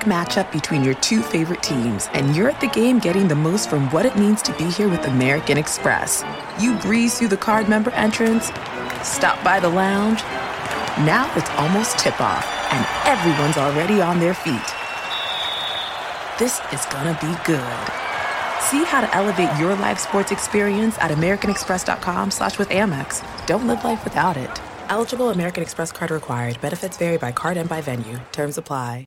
matchup between your two favorite teams, and you're at the game getting the most from what it means to be here with American Express. You breeze through the card member entrance, stop by the lounge. Now it's almost tip off, and everyone's already on their feet. This is gonna be good. See how to elevate your live sports experience at americanexpress.com slash with Amex. Don't live life without it. Eligible American Express card required. Benefits vary by card and by venue. Terms apply.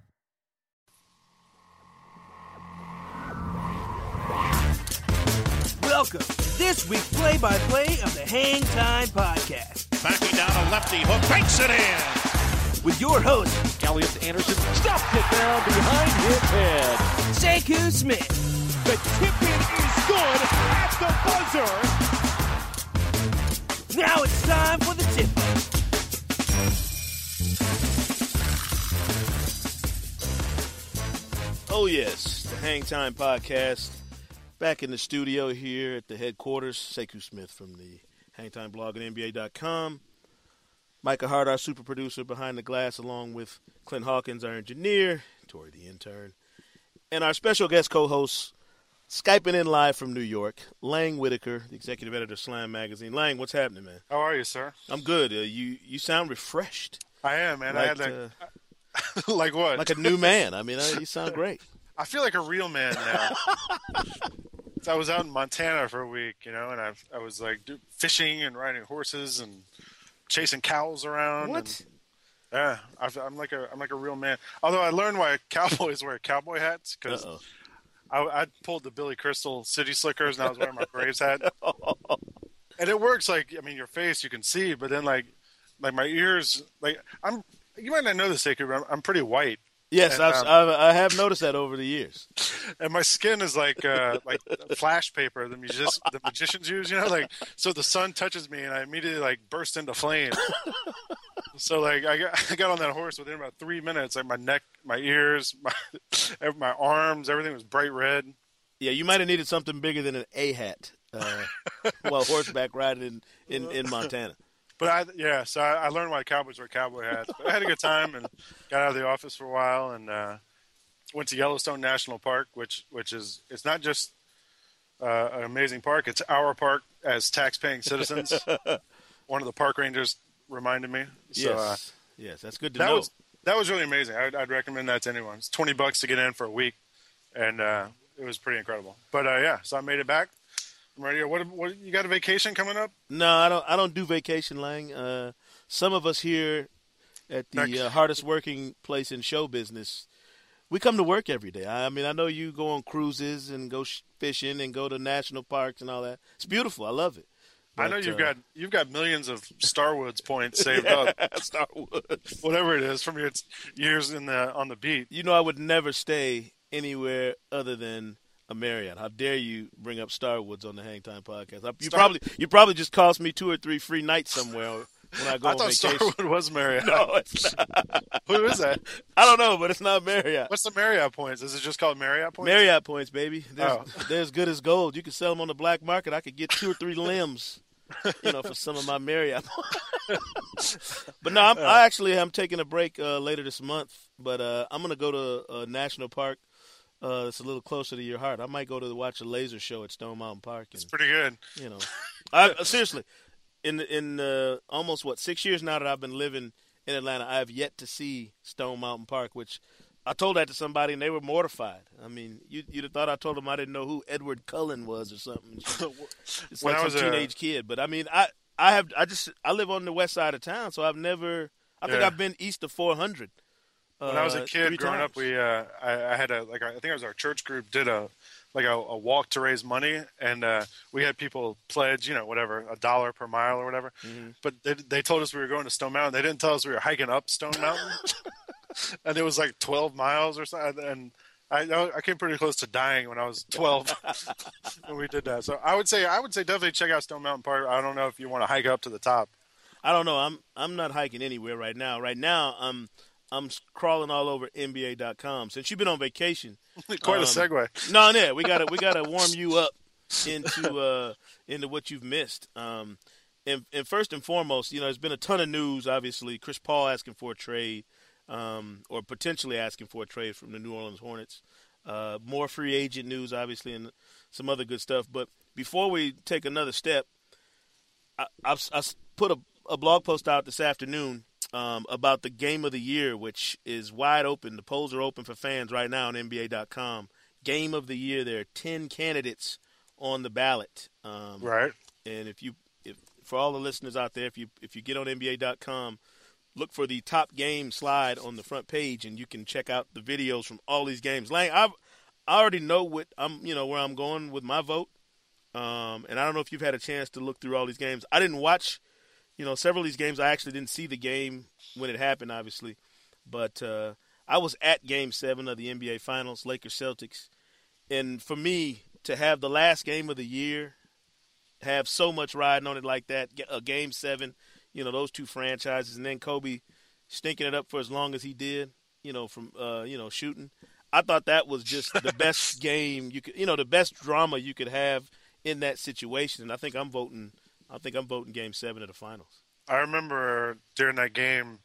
Welcome to this week's play-by-play of the Hang Time Podcast. Backing down a lefty hook, banks it in. With your host, Elliot Anderson stopped it down behind his head. Sekou Smith. The tip in is good at the buzzer. Now it's time for the tip. Oh, yes, the Hang Time Podcast. Back in the studio here at the headquarters. Sekou Smith from the Hangtime blog at NBA.com. Micah Hart, our super producer behind the glass, along with Clint Hawkins, our engineer, Tori, the intern, and our special guest co host, Skyping in live from New York, Lang Whitaker, the executive editor of Slam Magazine. Lang, what's happening, man? How are you, sir? I'm good. Uh, you you sound refreshed. I am, man. I Like, had like, uh, like what? like a new man. I mean, uh, you sound great. I feel like a real man now. So I was out in Montana for a week, you know, and I I was like do, fishing and riding horses and chasing cows around. What? and- yeah, I've, I'm like a I'm like a real man. Although I learned why cowboys wear cowboy hats because I, I pulled the Billy Crystal City Slickers and I was wearing my Braves hat, and it works. Like I mean, your face you can see, but then like like my ears, like I'm. You might not know this, Sekou, but I'm, I'm pretty white. Yes, And, I've, um, I've, I have noticed that over the years. and my skin is like uh, like flash paper the magic the magicians use, you know, like so the sun touches me and I immediately like burst into flame. so like I got I got on that horse within about three minutes. Like my neck, my ears, my my arms, everything was bright red. Yeah, you might have needed something bigger than an A hat uh, while horseback riding in, in, in Montana. But I yeah, so I, I learned why cowboys wear cowboy hats. But I had a good time and got out of the office for a while and uh, went to Yellowstone National Park, which which is it's not just uh, an amazing park; it's our park as tax-paying citizens. One of the park rangers reminded me. So, yes, uh, yes, that's good to that know. was that was really amazing. I'd, I'd recommend that to anyone. It's twenty bucks to get in for a week, and uh, it was pretty incredible. But uh, yeah, so I made it back. Ready. What, what you got a vacation coming up? No, I don't. I don't do vacation, Lang. Uh, some of us here at the uh, hardest working place in show business, we come to work every day. I mean, I know you go on cruises and go sh- fishing and go to national parks and all that. It's beautiful. I love it. I know you've uh, got you've got millions of Starwoods points saved up, Star Wars. whatever it is, from your years in the on the beat. You know, I would never stay anywhere other than a Marriott. How dare you bring up Starwoods on the Hangtime podcast? You Star- probably you probably just cost me two or three free nights somewhere when I go on vacation. I thought vacation. Starwood was Marriott. No, it's not. Who is that? I don't know, but it's not Marriott. What's the Marriott points? Is it just called Marriott points? Marriott points, baby. They're, Oh. they're as good as gold. You can sell them on the black market. I could get two or three limbs, you know, for some of my Marriott. but no, I'm, I actually am taking a break uh, later this month. But uh, I'm going to go to a national park. Uh, it's a little closer to your heart. I might go to watch a laser show at Stone Mountain Park. And, It's pretty good. you know, I seriously, in in uh, almost what six years now that I've been living in Atlanta, I have yet to see Stone Mountain Park, which I told that to somebody and they were mortified. I mean, you, you'd have thought I told them I didn't know who Edward Cullen was or something. It's When like I was a- teenage kid, but I mean, I I have I just I live on the west side of town, so I've never. I think I've been east of 400. When I was a uh, kid growing up, we uh, I, I had a like I think it was our church group did a like a, a walk to raise money, and uh, we had people pledge you know whatever a dollar per mile or whatever. Mm-hmm. But they, they told us we were going to Stone Mountain. They didn't tell us we were hiking up Stone Mountain, and it was like twelve miles or something. And I I came pretty close to dying when I was 12 when we did that. So I would say I would say definitely check out Stone Mountain Park. I don't know if you want to hike up to the top. I don't know. I'm I'm not hiking anywhere right now. Right now, I'm I'm crawling all over NBA.com. Since you've been on vacation, quite um, a segue. No, yeah, we gotta we gotta warm you up into uh into what you've missed. Um, and, and first and foremost, you know, there's been a ton of news. Obviously, Chris Paul asking for a trade, um, or potentially asking for a trade from the New Orleans Hornets. Uh, more free agent news, obviously, and some other good stuff. But before we take another step, I, I, I put a, a, blog post out this afternoon um, about the game of the year, which is wide open. The polls are open for fans right now on NBA.com. Game of the year, there are ten candidates on the ballot. Um, right. And if you if for all the listeners out there, if you if you get on NBA.com, look for the top game slide on the front page, and you can check out the videos from all these games. Lang, I I already know what I'm you know where I'm going with my vote, um, and I don't know if you've had a chance to look through all these games. I didn't watch, you know, several of these games. I actually didn't see the game when it happened, obviously, but uh, I was at Game Seven of the NBA Finals, Lakers Celtics, and for me to have the last game of the year have so much riding on it like that. A game seven, you know, those two franchises, and then Kobe stinking it up for as long as he did, you know, from uh, you know shooting. I thought that was just the best game you could, you know, the best drama you could have in that situation. And I think I'm voting. I think I'm voting Game Seven of the finals. I remember during that game,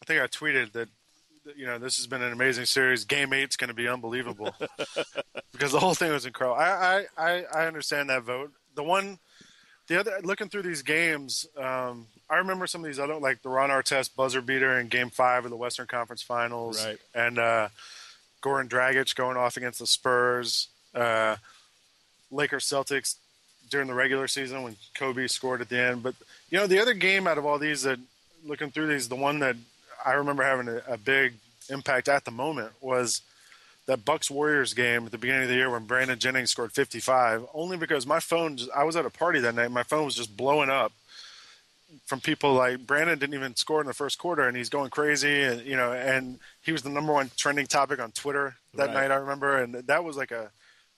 I think I tweeted that you know this has been an amazing series. Game eight's going to be unbelievable because the whole thing was incredible. I, I I understand that vote the one, the other, looking through these games, um, I remember some of these other, like the Ron Artest buzzer beater in Game Five of the Western Conference Finals, right. and uh, Goran Dragic going off against the Spurs, uh, Lakers Celtics during the regular season when Kobe scored at the end. But you know, the other game out of all these that looking through these, the one that I remember having a, a big impact at the moment was that Bucks Warriors game at the beginning of the year when Brandon Jennings scored 55, only because my phone, just, I was at a party that night, my phone was just blowing up from people like Brandon didn't even score in the first quarter and he's going crazy and you know and he was the number one trending topic on Twitter that right. night I remember and that was like a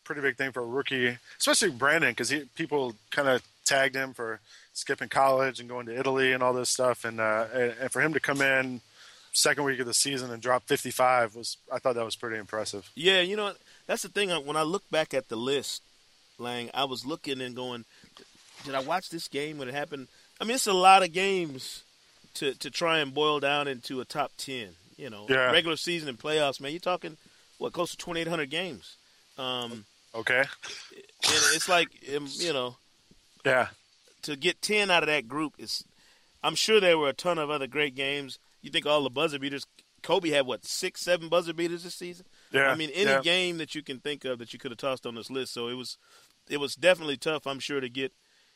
pretty big thing for a rookie especially Brandon because he people kind of tagged him for skipping college and going to Italy and all this stuff and uh, and, and for him to come in second week of the season and drop 55 was I thought that was pretty impressive. Yeah, you know that's the thing. When I look back at the list, Lang, I was looking and going, did I watch this game when it happened? I mean, it's a lot of games to to try and boil down into a top 10. You know, yeah. regular season and playoffs, man. You're talking what close to 2,800 games. Um, okay. it's like um, you know, yeah. To get 10 out of that group is, I'm sure there were a ton of other great games you think all the buzzer beaters? Kobe had what six, seven buzzer beaters this season. Yeah, I mean, any yeah. game that you can think of that you could have tossed on this list. So it was, it was definitely tough. I'm sure to get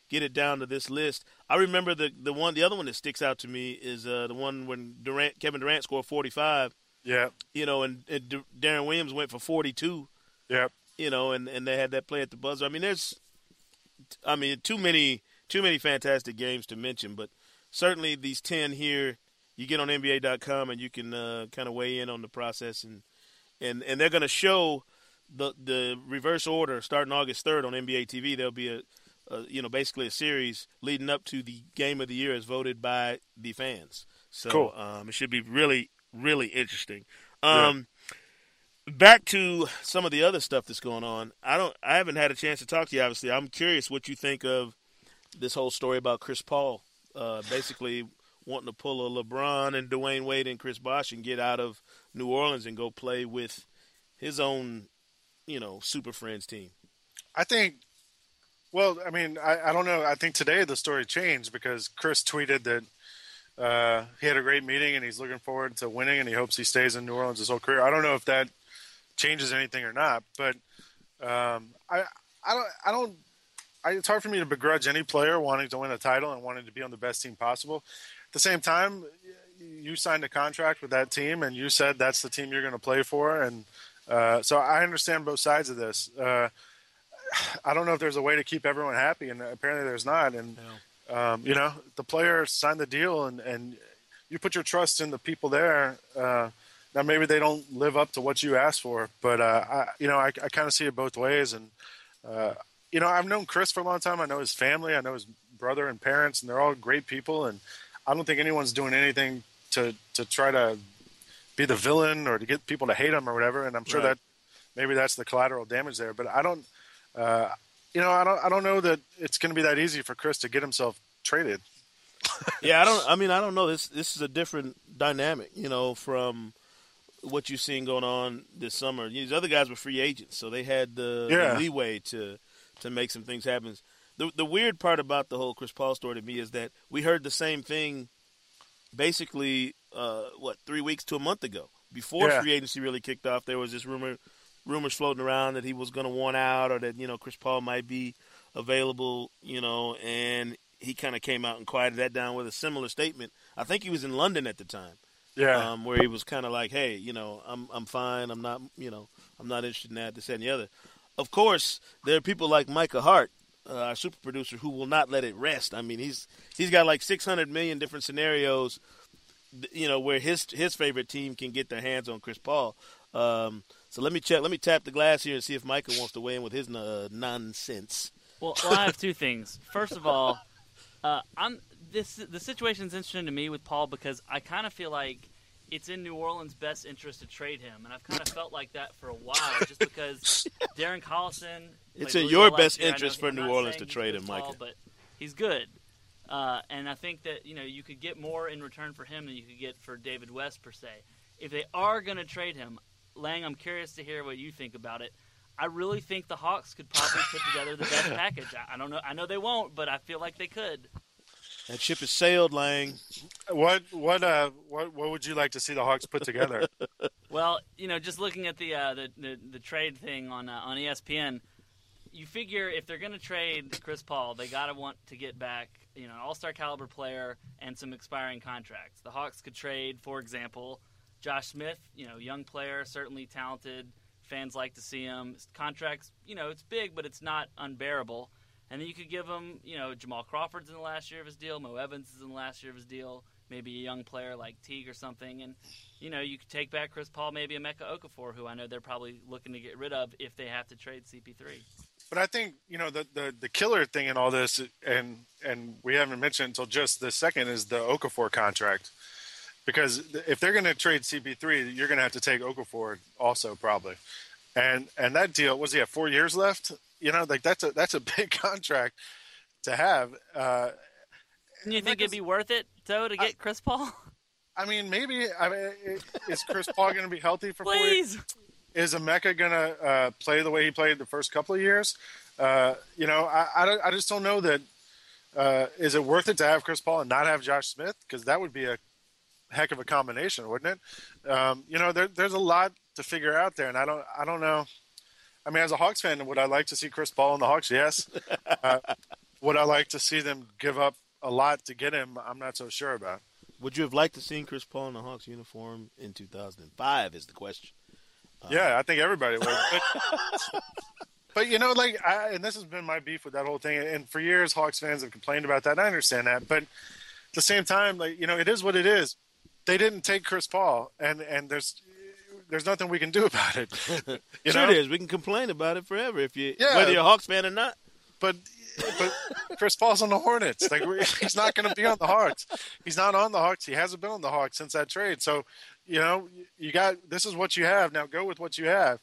get it down to this list. I remember the the one, the other one that sticks out to me is uh, the one when Durant, Kevin Durant scored 45. Yeah, you know, and, and D- Deron Williams went for 42. Yeah, you know, and and they had that play at the buzzer. I mean, there's, I mean, too many too many fantastic games to mention, but certainly these ten here you get on NBA.com and you can uh, kind of weigh in on the process and and and they're going to show the the reverse order starting August third on NBA TV. There'll be a, a, you know basically a series leading up to the game of the year as voted by the fans. So cool. um, it should be really really interesting. Um, yeah. Back to some of the other stuff that's going on. I don't. I haven't had a chance to talk to you. Obviously, I'm curious what you think of this whole story about Chris Paul. Uh, basically, wanting to pull a LeBron and Dwyane Wade and Chris Bosh and get out of New Orleans and go play with his own, you know, Super Friends team? I think. Well, I mean, I, I don't know. I think today the story changed because Chris tweeted that uh, he had a great meeting and he's looking forward to winning and he hopes he stays in New Orleans his whole career. I don't know if that changes anything or not, but um, I I don't I don't. I, it's hard for me to begrudge any player wanting to win a title and wanting to be on the best team possible at the same time, you signed a contract with that team, and you said that's the team you're going to play for, and uh, so I understand both sides of this. Uh, I don't know if there's a way to keep everyone happy, and apparently there's not. And um, you know, the player signed the deal, and and you put your trust in the people there. Uh, now maybe they don't live up to what you asked for, but uh, I, you know, I, I kind of see it both ways. And uh, you know, I've known Chris for a long time. I know his family. I know his brother and parents, and they're all great people. And I don't think anyone's doing anything to to try to be the villain or to get people to hate him or whatever. And I'm sure Right. that maybe that's the collateral damage there. But I don't, uh, you know, I don't I don't know that it's going to be that easy for Chris to get himself traded. yeah, I don't. I mean, I don't know. This this is a different dynamic, you know, from what you've seen going on this summer. These other guys were free agents, so they had the, the leeway to to make some things happen. The the weird part about the whole Chris Paul story to me is that we heard the same thing, basically, uh, what three weeks to a month ago, before Yeah. free agency really kicked off. There was this rumor, rumors floating around that he was going to want out, or that you know Chris Paul might be available, you know, and he kind of came out and quieted that down with a similar statement. I think he was in London at the time, Yeah, um, where he was kind of like, "Hey, you know, I'm I'm fine. I'm not, you know, I'm not interested in that, this, that, and the other." Of course, there are people like Micah Hart, uh, our super producer, who will not let it rest. I mean, he's he's got like 600 million different scenarios, you know, where his his favorite team can get their hands on Chris Paul. Um, so let me check. Let me tap the glass here and see if Micah wants to weigh in with his uh, nonsense. Well, well, I have two things. First of all, uh, I'm this the situation's interesting to me with Paul because I kind of feel like it's in New Orleans' best interest to trade him, and I've kind of felt like that for a while, just because Darren Collison. It's in really your well best year. I know interest for New Orleans to trade him, Michael. But he's good. Uh, and I think that you know you could get more in return for him than you could get for David West per se. If they are going to trade him, Lang, I'm curious to hear what you think about it. I really think the Hawks could probably put together the best package. I, I don't know. I know they won't, but I feel like they could. That ship has sailed, Lang. what what uh what what would you like to see the Hawks put together? Well, you know, just looking at the uh, the, the the trade thing on uh, on ESPN, you figure if they're going to trade Chris Paul, they got to want to get back you know an All Star caliber player and some expiring contracts. The Hawks could trade, for example, Josh Smith, you know, young player, certainly talented. Fans like to see him. His contracts, you know, it's big, but it's not unbearable. And then you could give him, you know, Jamal Crawford's in the last year of his deal. Mo Evans is in the last year of his deal. Maybe a young player like Teague or something. And you know, you could take back Chris Paul, maybe a Emeka Okafor, who I know they're probably looking to get rid of if they have to trade CP3. But I think you know the, the the killer thing in all this, and and we haven't mentioned until just this second is the Okafor contract, because if they're going to trade CP3, you're going to have to take Okafor also probably, and and that deal was he have four years left? You know, like that's a that's a big contract to have. Uh, you think it'd be worth it, though, to get Chris Paul? I mean, maybe. I mean, is Chris Paul going to be healthy for four years? Is Emeka going to uh, play the way he played the first couple of years? Uh, you know, I, I, I just don't know that. Uh, is it worth it to have Chris Paul and not have Josh Smith? Because that would be a heck of a combination, wouldn't it? Um, you know, there, there's a lot to figure out there, and I don't, I don't know. I mean, as a Hawks fan, would I like to see Chris Paul in the Hawks? Yes. Uh, would I like to see them give up a lot to get him? I'm not so sure about. Would you have liked to seen Chris Paul in the Hawks uniform in 2005? Is the question. Yeah, I think everybody would. But, but you know, like, I, and this has been my beef with that whole thing. And for years, Hawks fans have complained about that. And I understand that, but at the same time, like, you know, it is what it is. They didn't take Chris Paul, and and there's there's nothing we can do about it. You sure know? it is. We can complain about it forever if you Yeah. whether you're a Hawks fan or not. But but Chris Paul's on the Hornets. Like he's not going to be on the Hawks. He's not on the Hawks. He hasn't been on the Hawks since that trade. So, you know, you got this is what you have. Now go with what you have.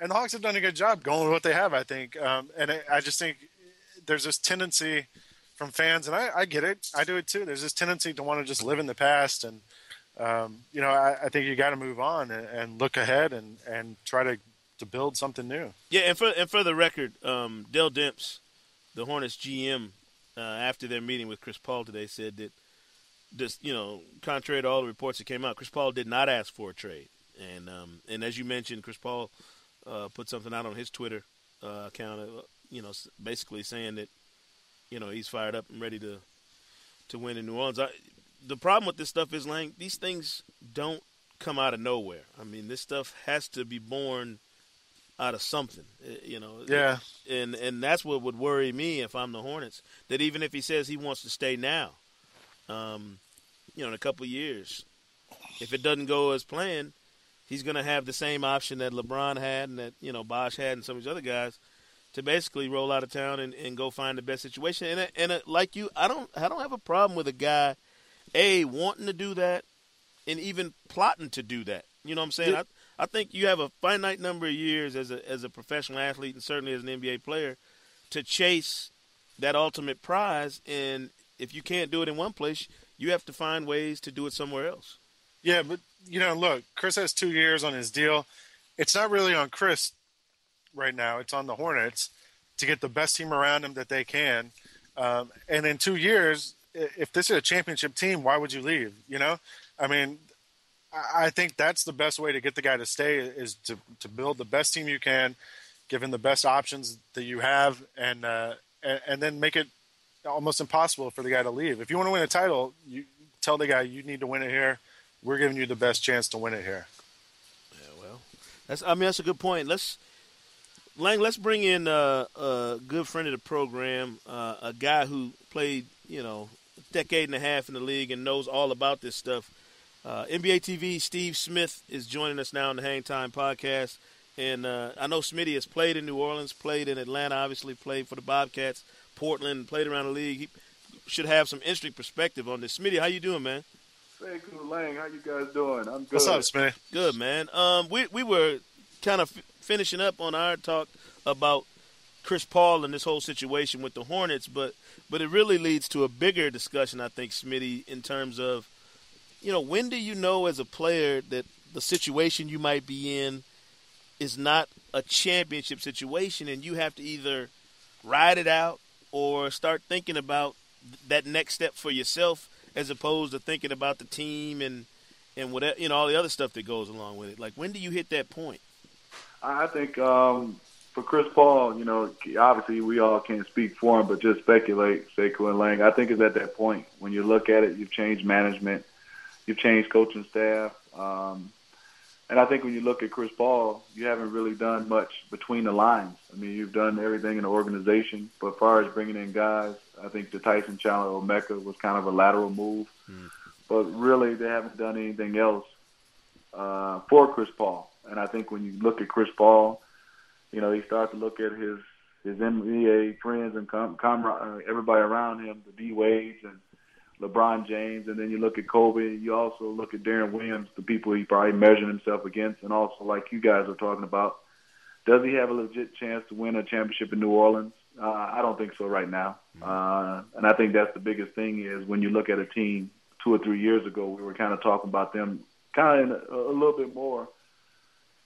And the Hawks have done a good job going with what they have. I think. Um, and I, I just think there's this tendency from fans, and I, I get it. I do it too. There's this tendency to want to just live in the past, and um, you know, I, I think you got to move on and, and look ahead and, and try to to build something new. Yeah, and for and for the record, um, Dell Demps, the Hornets GM, uh, after their meeting with Chris Paul today, said that this, you know, contrary to all the reports that came out, Chris Paul did not ask for a trade, and um, and as you mentioned, Chris Paul uh, put something out on his Twitter uh, account, uh, you know, basically saying that, you know, he's fired up and ready to to win in New Orleans. I, the problem with this stuff is, Lang, these things don't come out of nowhere. I mean, this stuff has to be born out of something, uh, you know. Yeah. And and that's what would worry me if I'm the Hornets. That even if he says he wants to stay now, um, you know, in a couple of years, if it doesn't go as planned, he's going to have the same option that LeBron had and that you know Bosh had and some of these other guys to basically roll out of town and, and go find the best situation. And and uh, like you, I don't I don't have a problem with a guy a wanting to do that and even plotting to do that. You know what I'm saying? I I think you have a finite number of years as a as a professional athlete and certainly as an NBA player to chase that ultimate prize. And if you can't do it in one place, you have to find ways to do it somewhere else. Yeah, but you know, look, Chris has two years on his deal. It's not really on Chris right now. It's on the Hornets to get the best team around him that they can. Um, and in two years, if this is a championship team, why would you leave? You know, I mean, I think that's the best way to get the guy to stay is to to build the best team you can, give him the best options that you have, and uh, and, and then make it almost impossible for the guy to leave. If you want to win a title, you tell the guy you need to win it here. We're giving you the best chance to win it here. Yeah, well, that's I mean that's a good point. Let's Lang, let's bring in uh, a good friend of the program, uh, a guy who played you know a decade and a half in the league and knows all about this stuff. Uh, NBA TV, Steve Smith is joining us now on the Hang Time podcast. And uh, I know Smitty has played in New Orleans, played in Atlanta, obviously played for the Bobcats, Portland, played around the league. He should have some interesting perspective on this. Smitty, how you doing, man? Hey, good Lang. How you guys doing? I'm good. What's up, Smitty? Good, man. Um, we we were kind of f- finishing up on our talk about Chris Paul and this whole situation with the Hornets, but but it really leads to a bigger discussion, I think, Smitty, in terms of you know, when do you know as a player that the situation you might be in is not a championship situation and you have to either ride it out or start thinking about that next step for yourself as opposed to thinking about the team and and whatever you know all the other stuff that goes along with it? Like when do you hit that point? I think um, for Chris Paul, you know, obviously we all can't speak for him, but just speculate, Sekou and Lang. I think it's at that point when you look at it, you've changed management, you've changed coaching staff. Um, and I think when you look at Chris Paul, you haven't really done much between the lines. I mean, you've done everything in the organization, but as far as bringing in guys, I think the Tyson Chandler Emeka was kind of a lateral move. Mm. But really, they haven't done anything else uh, for Chris Paul. And I think when you look at Chris Paul, you know, you start to look at his his NBA friends and com- com- uh, everybody around him, the D Wades and LeBron James, and then you look at Kobe. You also look at Deron Williams, the people he probably measured himself against, and also like you guys are talking about, does he have a legit chance to win a championship in New Orleans? Uh, I don't think so right now, uh, and I think that's the biggest thing is when you look at a team two or three years ago, we were kind of talking about them kind of a, a little bit more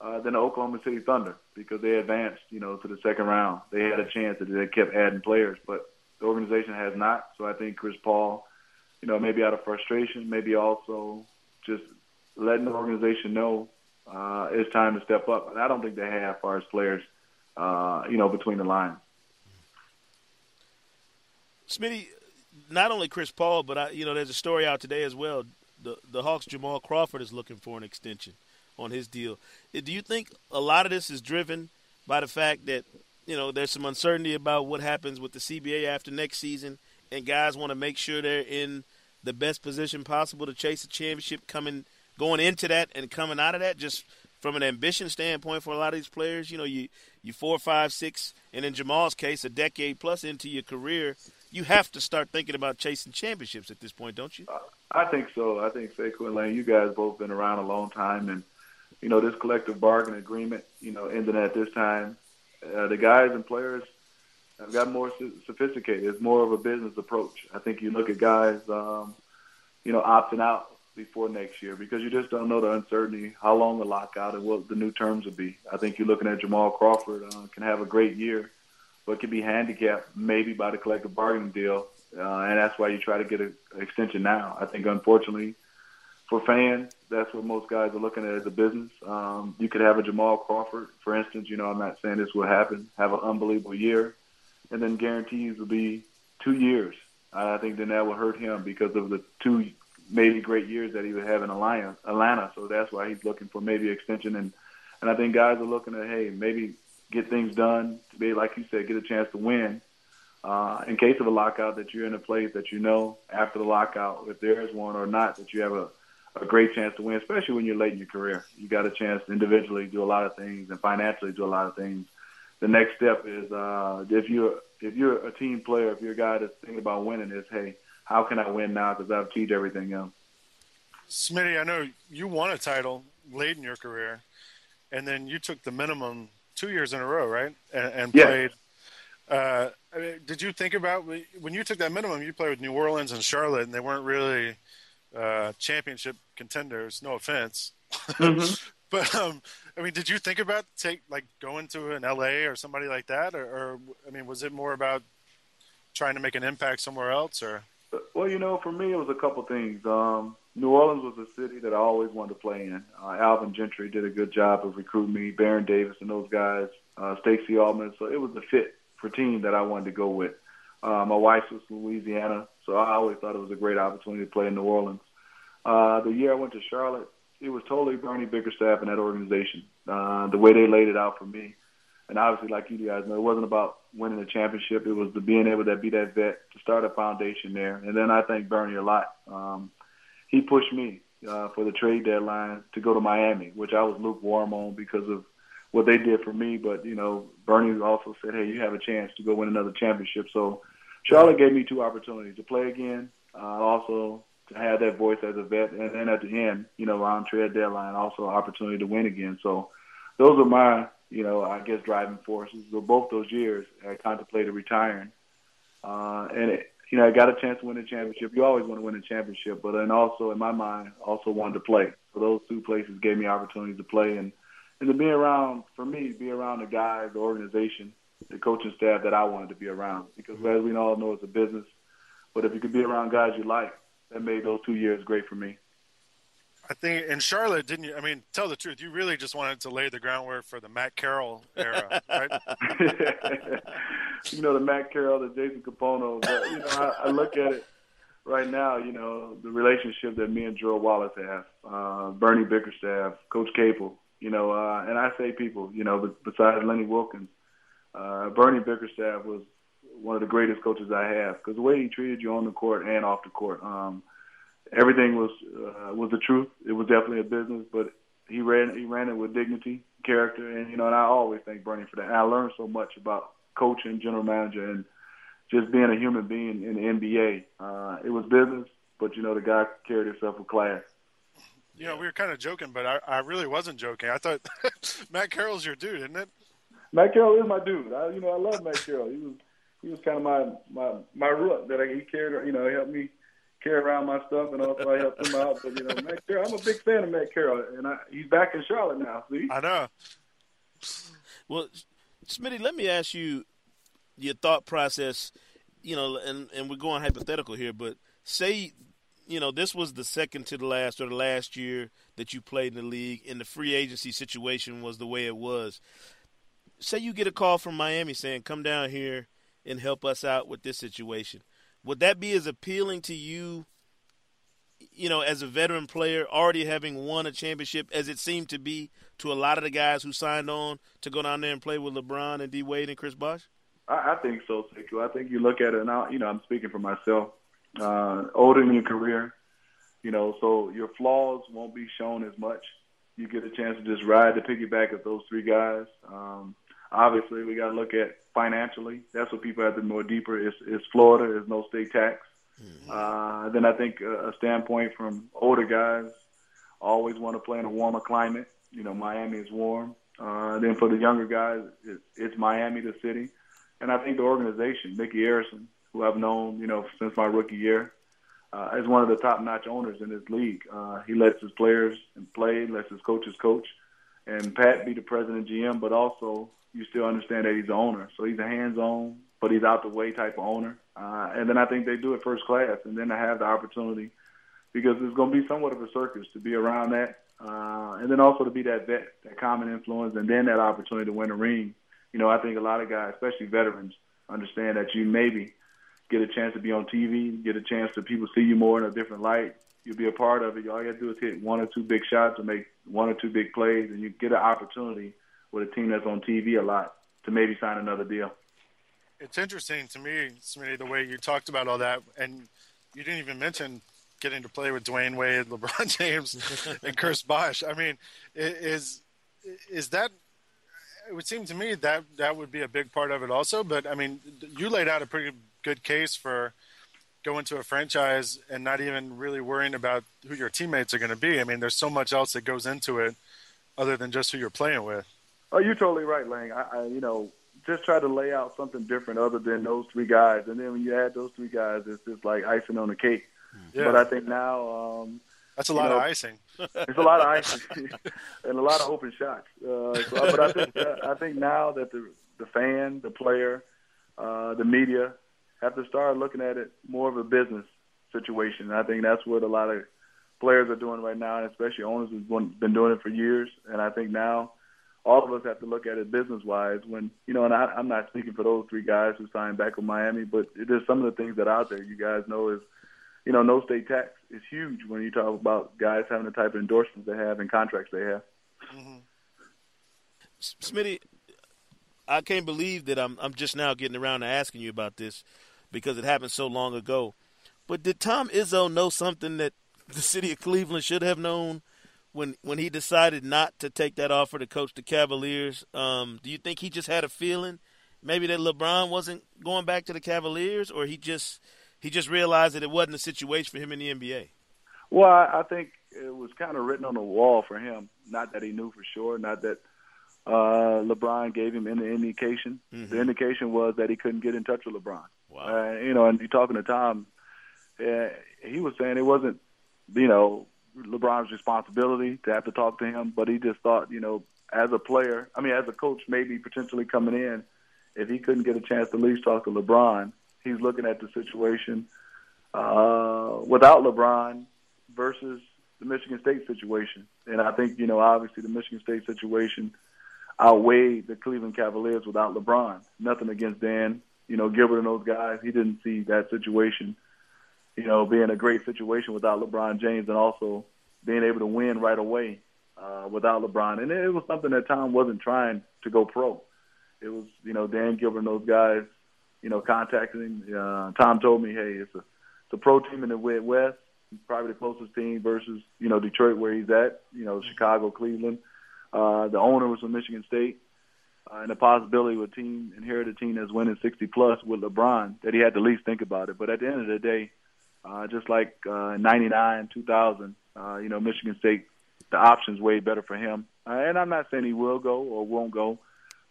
uh, than the Oklahoma City Thunder because they advanced, you know, to the second round. They had a chance that they kept adding players, but the organization has not. So I think Chris Paul you know, maybe out of frustration, maybe also just letting the organization know uh, it's time to step up. And I don't think they have, as far as players, uh, you know, between the lines. Smitty, not only Chris Paul, but I, you know, there's a story out today as well. The the Hawks' Jamal Crawford is looking for an extension on his deal. Eh, do you think a lot of this is driven by the fact that you know there's some uncertainty about what happens with the CBA after next season, and guys want to make sure they're in the best position possible to chase a championship coming going into that and coming out of that? Just from an ambition standpoint for a lot of these players you know you you four five six and in jamal's case a decade plus into your career you have to start thinking about chasing championships at this point don't you? I think so. I think Sekou and Lang you guys both been around a long time and you know this collective bargain agreement you know ending at this time uh, the guys and players have gotten more sophisticated. It's more of a business approach. I think you look at guys, um, you know, opting out before next year because you just don't know the uncertainty, how long the lockout, and what the new terms will be. I think you're looking at Jamal Crawford uh, can have a great year, but can be handicapped maybe by the collective bargaining deal, uh, and that's why you try to get an extension now. I think unfortunately for fans, that's what most guys are looking at as a business. Um, you could have a Jamal Crawford, for instance. You know, I'm not saying this will happen. Have an unbelievable year and then guarantees will be two years. I think then that will hurt him because of the two maybe great years that he would have in Atlanta. So that's why he's looking for maybe extension. And and I think guys are looking at hey maybe get things done to be like you said get a chance to win. Uh, in case of a lockout, that you're in a place that you know after the lockout, if there is one or not, that you have a, a great chance to win, especially when you're late in your career. You got a chance to individually do a lot of things and financially do a lot of things. The next step is uh, if you're if you're a team player, if you're a guy that's thinking about winning, is hey, how can I win now? Because I've achieved everything else. Smitty, I know you won a title late in your career, and then you took the minimum two years in a row, right? And, and yeah. played. Uh, I mean, did you think about when you took that minimum? You played with New Orleans and Charlotte, and they weren't really uh, championship contenders. No offense, mm-hmm. but um, I mean, did you think about take like going to an LA or somebody like that, or, or I mean, was it more about trying to make an impact somewhere else, or? Well, you know, for me, it was a couple things. Um, New Orleans was a city that I always wanted to play in. Uh, Alvin Gentry did a good job of recruiting me, Baron Davis and those guys, uh, Stacey Augmon. So it was a fit for team that I wanted to go with. Uh, my wife was from Louisiana, so I always thought it was a great opportunity to play in New Orleans. Uh, the year I went to Charlotte, it was totally Bernie Bickerstaff and that organization. Uh, the way they laid it out for me, and obviously, like you guys know, it wasn't about winning a championship. It was the being able to be that vet to start a foundation there. And then I thank Bernie a lot. Um, he pushed me uh, for the trade deadline to go to Miami, which I was lukewarm on because of what they did for me. But you know, Bernie also said, "Hey, you have a chance to go win another championship." So Charlotte gave me two opportunities to play again, uh, also to have that voice as a vet, and then at the end, you know, around trade deadline, also an opportunity to win again. So those are my you know, I guess driving forces. So both those years, I contemplated retiring, uh, and it, you know, I got a chance to win a championship. You always want to win a championship, but then also in my mind, also wanted to play. So those two places gave me opportunities to play and and to be around for me, be around the guys, the organization, the coaching staff that I wanted to be around. Because as we all know, it's a business. But if you could be around guys you like, that made those two years great for me. I think in Charlotte, didn't you? I mean, tell the truth, you really just wanted to lay the groundwork for the Matt Carroll era, right? you know, the Matt Carroll, the Jason Kapono. But you know, I, I look at it right now. You know, the relationship that me and Gerald Wallace have, uh, Bernie Bickerstaff, Coach Capel. You know, uh, and I say people. You know, besides Lenny Wilkens, uh, Bernie Bickerstaff was one of the greatest coaches I have because the way he treated you on the court and off the court. Um, everything was uh, was the truth. It was definitely a business, but he ran he ran it with dignity, character, and you know, and I always thank Bernie for that. And I learned so much about coaching, general manager, and just being a human being in the NBA. Uh, it was business, but you know, the guy carried himself with class. You know, we were kind of joking, but I, I really wasn't joking. I thought Matt Carroll's your dude, isn't it? Matt Carroll is my dude. I, you know, I love Matt Carroll. He was he was kind of my my my root that I, he carried. You know, he helped me carry around my stuff, and also I helped him out. But you know, Matt Carroll, I'm a big fan of Matt Carroll, and I, he's back in Charlotte now. See, I know. Well, Smitty, let me ask you your thought process. You know, and and we're going hypothetical here, but say, you know, this was the second to the last or the last year that you played in the league, and the free agency situation was the way it was. Say you get a call from Miami saying, "Come down here and help us out with this situation." would that be as appealing to you you know as a veteran player already having won a championship as it seemed to be to a lot of the guys who signed on to go down there and play with LeBron and D Wade and Chris Bosh? I, I think so, Sekou. I think you look at it and I, You know, I'm speaking for myself. Uh, older in your career, you know, so your flaws won't be shown as much. You get a chance to just ride the piggyback of those three guys. Um, obviously, we got to look at financially. That's what people have to more deeper. Is is Florida? There's no state tax. Mm-hmm. Uh, then I think a, a standpoint from older guys always want to play in a warmer climate. You know, Miami is warm. Uh, then for the younger guys, it, it's Miami, the city, and I think the organization, Micky Arison, who I've known, you know, since my rookie year, uh, is one of the top-notch owners in this league. Uh, he lets his players and play, lets his coaches coach, and Pat be the president GM, but also you still understand that he's the owner. So he's a hands-on, but he's out the way type of owner. Uh, and then I think they do it first class, and then I have the opportunity because it's going to be somewhat of a circus to be around that, uh, and then also to be that vet, that common influence, and then that opportunity to win a ring. You know, I think a lot of guys, especially veterans, understand that you maybe get a chance to be on TV, get a chance to people see you more in a different light. You'll be a part of it. All you got to do is hit one or two big shots or make one or two big plays, and you get an opportunity – with a team that's on TV a lot to maybe sign another deal. It's interesting to me, Smitty, the way you talked about all that, and you didn't even mention getting to play with Dwyane Wade, LeBron James, and Chris Bosh. I mean, is is that? It would seem to me that that would be a big part of it also. But I mean, you laid out a pretty good case for going to a franchise and not even really worrying about who your teammates are going to be. I mean, there's so much else that goes into it other than just who you're playing with. Oh, you're totally right, Lang. I, I you know, just try to lay out something different other than those three guys, and then when you add those three guys, it's just like icing on the cake. Yeah. But I think now um, that's a lot know, of icing. It's a lot of icing and a lot of open shots. Uh, so, but I think uh, I think now that the the fan, the player, uh, the media have to start looking at it more of a business situation. And I think that's what a lot of players are doing right now, and especially owners have been doing it for years. And I think now all of us have to look at it business wise. When you know, and I, I'm not speaking for those three guys who signed back with Miami, but there's some of the things that out there. You guys know is, you know, no state tax is huge when you talk about guys having the type of endorsements they have and contracts they have. Mm-hmm. Smitty, I can't believe that I'm I'm just now getting around to asking you about this because it happened so long ago. But did Tom Izzo know something that the city of Cleveland should have known when when he decided not to take that offer to coach the Cavaliers? Um, do you think he just had a feeling, maybe that LeBron wasn't going back to the Cavaliers, or he just he just realized that it wasn't a situation for him in the NBA? Well, I, think it was kind of written on the wall for him. Not that he knew for sure, not that uh, LeBron gave him any indication. Mm-hmm. The indication was that he couldn't get in touch with LeBron. Wow. Uh, you know, and you talking to Tom, uh, he was saying it wasn't, you know, LeBron's responsibility to have to talk to him, but he just thought, you know, as a player, I mean, as a coach, maybe potentially coming in, if he couldn't get a chance to at least talk to LeBron, he's looking at the situation uh, without LeBron versus the Michigan State situation. And I think, you know, obviously the Michigan State situation outweighed the Cleveland Cavaliers without LeBron. Nothing against Dan, you know, Gilbert and those guys. He didn't see that situation – you know, being a great situation without LeBron James and also being able to win right away uh, without LeBron. And it was something that Tom wasn't trying to go pro. It was, you know, Dan Gilbert and those guys, you know, contacting him. Uh, Tom told me, hey, it's a, it's a pro team in the Midwest, probably the closest team versus, you know, Detroit where he's at, you know, Chicago, Cleveland. Uh, the owner was from Michigan State. Uh, and the possibility of a team, inherit a team that's winning 60 plus with LeBron, that he had to least think about it. But at the end of the day, uh, just like uh, 99, 2000, uh, you know, Michigan State, the options way better for him. Uh, and I'm not saying he will go or won't go,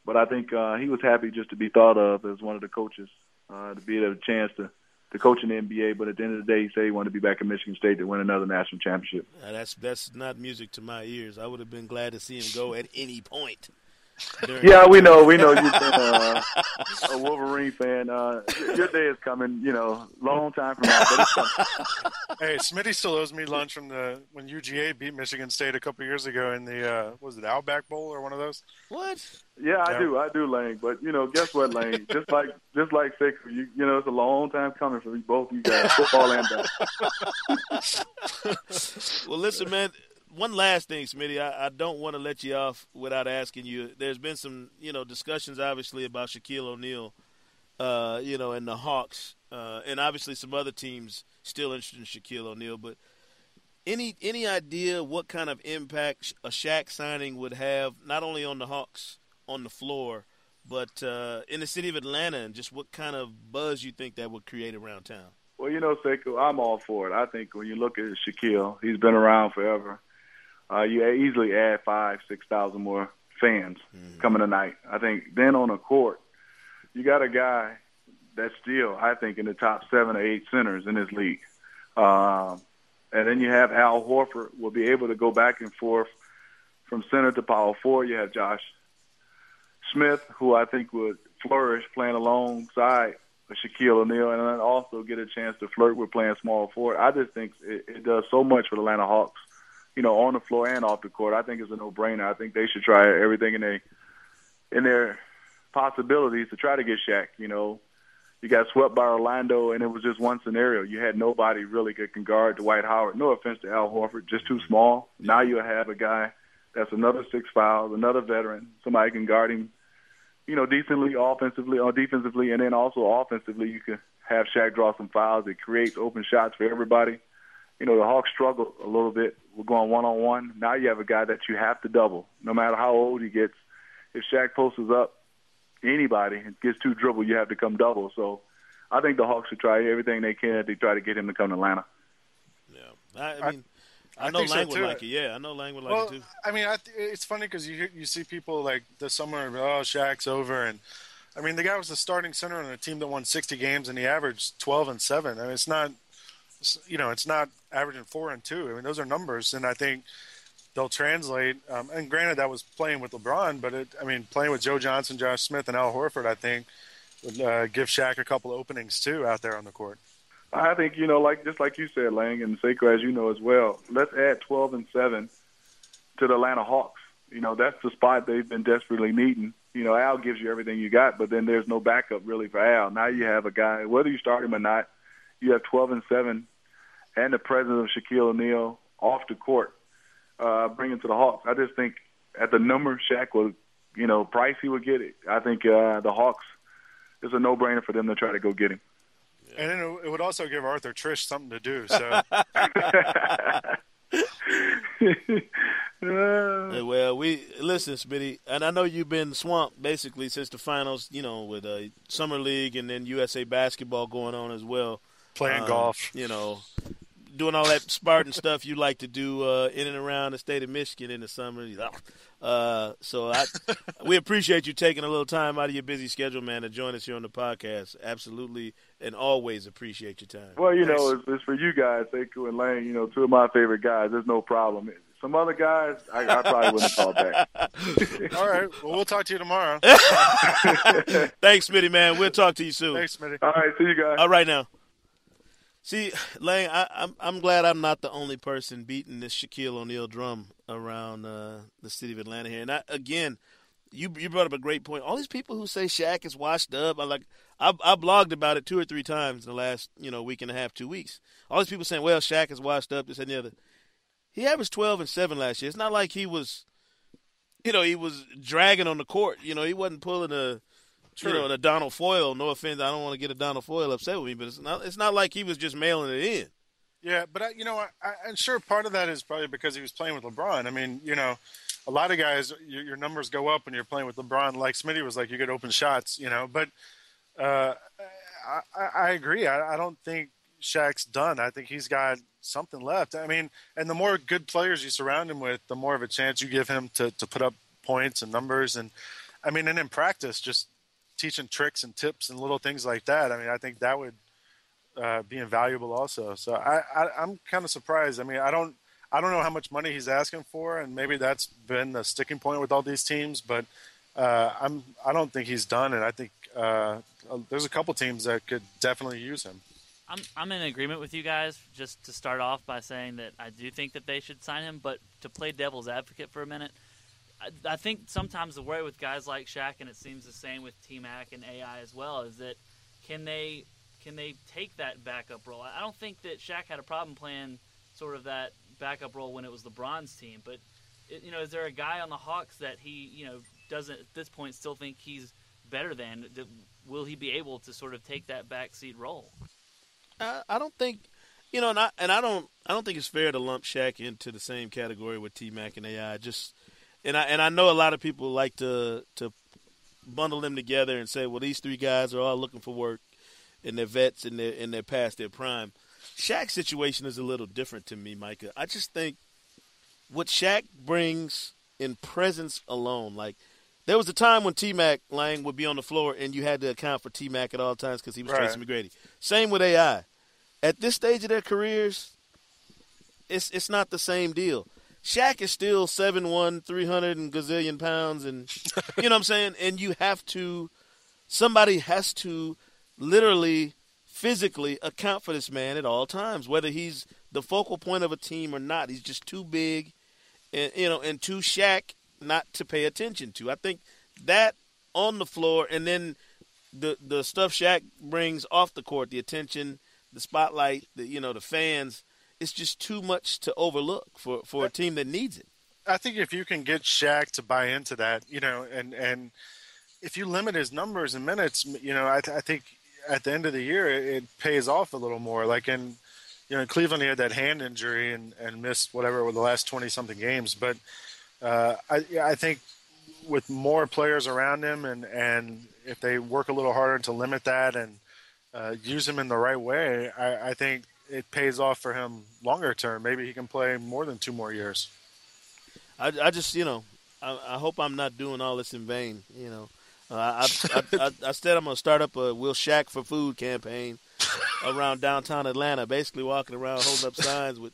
but I think uh, he was happy just to be thought of as one of the coaches, uh, to be able a chance to to coach in the NBA. But at the end of the day, he said he wanted to be back in Michigan State to win another national championship. Uh, that's that's not music to my ears. I would have been glad to see him go at any point yeah, we know. We know you've been uh, a Wolverine fan. Uh, your day is coming. You know, long time from now, but it's coming. Hey, Smitty still owes me lunch from the when UGA beat Michigan State a couple years ago in the uh, was it Outback Bowl or one of those? What? Yeah, I yeah. do. I do, Lang. But you know, guess what, Lang? just like just like six, you you know, it's a long time coming for both you guys, football and basketball. well, listen, man one last thing, Smitty. I, I don't want to let you off without asking you. There's been some, you know, discussions obviously about Shaquille O'Neal, uh, you know, and the Hawks, uh, and obviously some other teams still interested in Shaquille O'Neal. But any any idea what kind of impact a Shaq signing would have not only on the Hawks on the floor, but uh, in the city of Atlanta, and just what kind of buzz you think that would create around town? Well, you know, Sekou, I'm all for it. I think when you look at Shaquille, he's been around forever uh, you easily add five, six thousand more fans mm-hmm. coming tonight. I think then on the court, you got a guy that's still, I think, in the top seven or eight centers in this league. Um, and then you have Al Horford will be able to go back and forth from center to power forward. You have Josh Smith, who I think would flourish playing alongside Shaquille O'Neal, and then also get a chance to flirt with playing small forward. I just think it, it does so much for the Atlanta Hawks you know, on the floor and off the court. I think it's a no-brainer. I think they should try everything in their in their possibilities to try to get Shaq. You know, you got swept by Orlando, and it was just one scenario. You had nobody really that can guard Dwight Howard. No offense to Al Horford, just too small. Now you have a guy that's another six fouls, another veteran, somebody can guard him. You know, decently offensively or defensively, and then also offensively, you can have Shaq draw some fouls. It creates open shots for everybody you know, the Hawks struggled a little bit. We're going one on one. Now you have a guy that you have to double, no matter how old he gets. If Shaq posts up anybody and gets two dribble, you have to come double. So I think the Hawks should try everything they can to try to get him to come to Atlanta. Yeah, I, I mean, I, I know Lang so would like it. Yeah, I know Lang would like well, it too. I mean, I th- it's funny because you you see people like the summer, oh, Shaq's over, and I mean, the guy was the starting center on a team that won 60 games, and he averaged 12 and seven. I mean, it's not, you know, it's not averaging four and two. I mean, those are numbers, and I think they'll translate. Um, and granted, that was playing with LeBron, but it, I mean, playing with Joe Johnson, Josh Smith, and Al Horford, I think would uh, give Shaq a couple of openings too out there on the court. I think you know, like just like you said, Lang and Sekou, as you know as well. Let's add 12 and seven to the Atlanta Hawks. You know, that's the spot they've been desperately needing. You know, Al gives you everything you got, but then there's no backup really for Al. Now you have a guy, whether you start him or not, you have 12 and seven, and the presence of Shaquille O'Neal off the court, uh, bringing to the Hawks. I just think at the number Shaq would, you know, price he would get it. I think uh, the Hawks it's a no-brainer for them to try to go get him. And then it would also give Arthur Triche something to do. So. well, we listen, Smitty, and I know you've been swamped basically since the finals. You know, with uh, summer league and then USA basketball going on as well. Playing um, golf, you know, doing all that Spartan stuff you like to do uh, in and around the state of Michigan in the summer. Uh, so I, we appreciate you taking a little time out of your busy schedule, man, to join us here on the podcast. Absolutely, and always appreciate your time. Well, you Thanks. know, it's, it's, for you guys, Sekou and Lang. You know, two of my favorite guys. There's no problem. Some other guys, I, I probably wouldn't call back. All right. Well, we'll talk to you tomorrow. Thanks, Smitty, man. We'll talk to you soon. Thanks, Smitty. All right. See you guys. All right now. See, Lang, I, am I'm, I'm glad I'm not the only person beating this Shaquille O'Neal drum around uh, the city of Atlanta here. And I, again, you you brought up a great point. All these people who say Shaq is washed up, I like I, I blogged about it two or three times in the last you know week and a half, two weeks. All these people saying, well, Shaq is washed up, this and the other. He averaged 12 and seven last year. It's not like he was, you know, he was dragging on the court. You know, he wasn't pulling a True. you know, the Adonal Foyle. No offense, I don't want to get Adonal Foyle upset with me, but it's not. It's not like he was just mailing it in. Yeah, but I, you know, I, I'm sure part of that is probably because he was playing with LeBron. I mean, you know, a lot of guys, your, your numbers go up when you're playing with LeBron. Like Smitty was like, you get open shots, you know. But uh, I, I agree. I, I don't think Shaq's done. I think he's got something left. I mean, and the more good players you surround him with, the more of a chance you give him to, to put up points and numbers. And I mean, and in practice, just teaching tricks and tips and little things like that. I mean, I think that would uh, be invaluable also. So I, I am kind of surprised. I mean, I don't I don't know how much money he's asking for, and maybe that's been the sticking point with all these teams. But uh, I'm I don't think he's done, and I think uh, there's a couple teams that could definitely use him. I'm I'm in agreement with you guys. Just to start off by saying that I do think that they should sign him, but to play devil's advocate for a minute I, think sometimes the worry with guys like Shaq, and it seems the same with T Mac and AI as well, is that can they can they take that backup role? I don't think that Shaq had a problem playing sort of that backup role when it was LeBron's team, but it, you know, is there a guy on the Hawks that he you know doesn't at this point still think he's better than? Will he be able to sort of take that backseat role? I, I don't think you know, and I, and I don't I don't think it's fair to lump Shaq into the same category with T Mac and AI. Just and I and I know a lot of people like to to bundle them together and say, well, these three guys are all looking for work, and they're vets and they're and they're past their prime. Shaq's situation is a little different to me, Micah. I just think what Shaq brings in presence alone, like there was a time when T Mac Lang would be on the floor and you had to account for T Mac at all times because he was right. Tracy McGrady. Same with AI. At this stage of their careers, it's it's not the same deal. Shaq is still seven one, three hundred and gazillion pounds, and you know what I'm saying. And you have to, somebody has to, literally, physically account for this man at all times, whether he's the focal point of a team or not. He's just too big, and you know, and too Shaq not to pay attention to. I think that on the floor, and then the the stuff Shaq brings off the court, the attention, the spotlight, the you know, the fans it's just too much to overlook for, for a team that needs it. I think if you can get Shaq to buy into that, you know, and and if you limit his numbers and minutes, you know, I, th- I think at the end of the year it, it, pays off a little more. Like in you know, Cleveland he had that hand injury and, and missed whatever with the last twenty something games. But uh, I I think with more players around him and and if they work a little harder to limit that and uh, use him in the right way, I, I think it pays off for him longer term. Maybe he can play more than two more years. I, I just you know I, I hope I'm not doing all this in vain. You know, uh, I, I, I, I said I'm gonna start up a "Will Shaq for Food" campaign around downtown Atlanta. Basically, walking around holding up signs with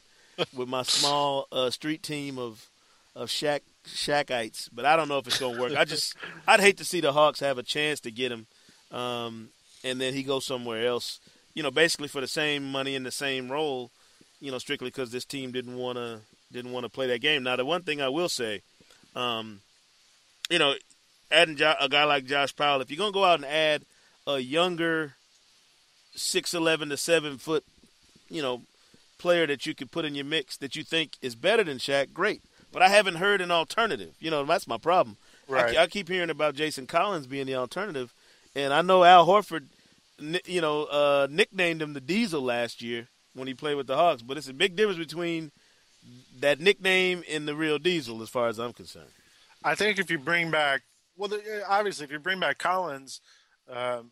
with my small uh, street team of of Shaq Shaqites. But I don't know if it's gonna work. I just I'd hate to see the Hawks have a chance to get him, um, and then he goes somewhere else. You know, basically for the same money in the same role. You know, strictly because this team didn't want to didn't want to play that game. Now, the one thing I will say, um, you know, adding a guy like Josh Powell, if you're gonna go out and add a younger six eleven to seven foot, you know, player that you could put in your mix that you think is better than Shaq, great. But I haven't heard an alternative. You know, that's my problem. Right. I, I keep hearing about Jason Collins being the alternative, and I know Al Horford, you know, uh, nicknamed him the Diesel last year when he played with the Hawks. But it's a big difference between that nickname and the real Diesel, as far as I'm concerned. I think if you bring back, well, obviously, if you bring back Collins, um,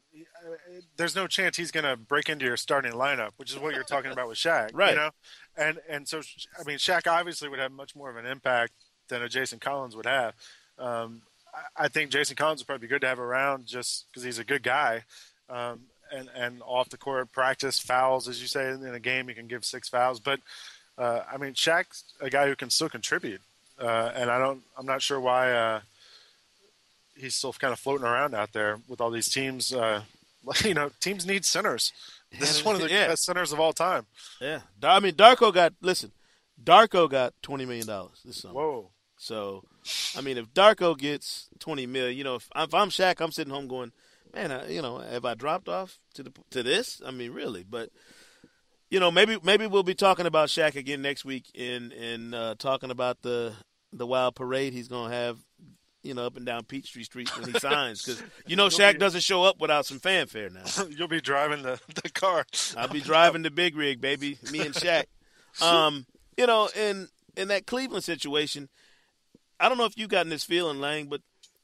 there's no chance he's going to break into your starting lineup, which is what you're talking about with Shaq, right? You know, and and so I mean, Shaq obviously would have much more of an impact than a Jason Collins would have. Um, I, I think Jason Collins would probably be good to have around just because he's a good guy. Um, and, and off the court practice fouls, as you say in a game, you can give six fouls. But uh, I mean, Shaq's a guy who can still contribute, uh, and I don't. I'm not sure why uh, he's still kind of floating around out there with all these teams. Uh, you know, teams need centers. This is one of the Yeah. best centers of all time. Yeah, I mean, Darko got listen. Darko got twenty million dollars this summer. Whoa. So, I mean, if Darko gets twenty million, you know, if, if I'm Shaq, I'm sitting home going, man, I, you know, have I dropped off to the to this? I mean, really, but you know, maybe maybe we'll be talking about Shaq again next week in in uh, talking about the the wild parade he's gonna have, you know, up and down Peachtree Street when he signs because you know Shaq doesn't show up without some fanfare now. You'll be driving the, the car. I'll be driving the big rig, baby. Me and Shaq. Um, you know, in in that Cleveland situation, I don't know if you've gotten this feeling, Lang, but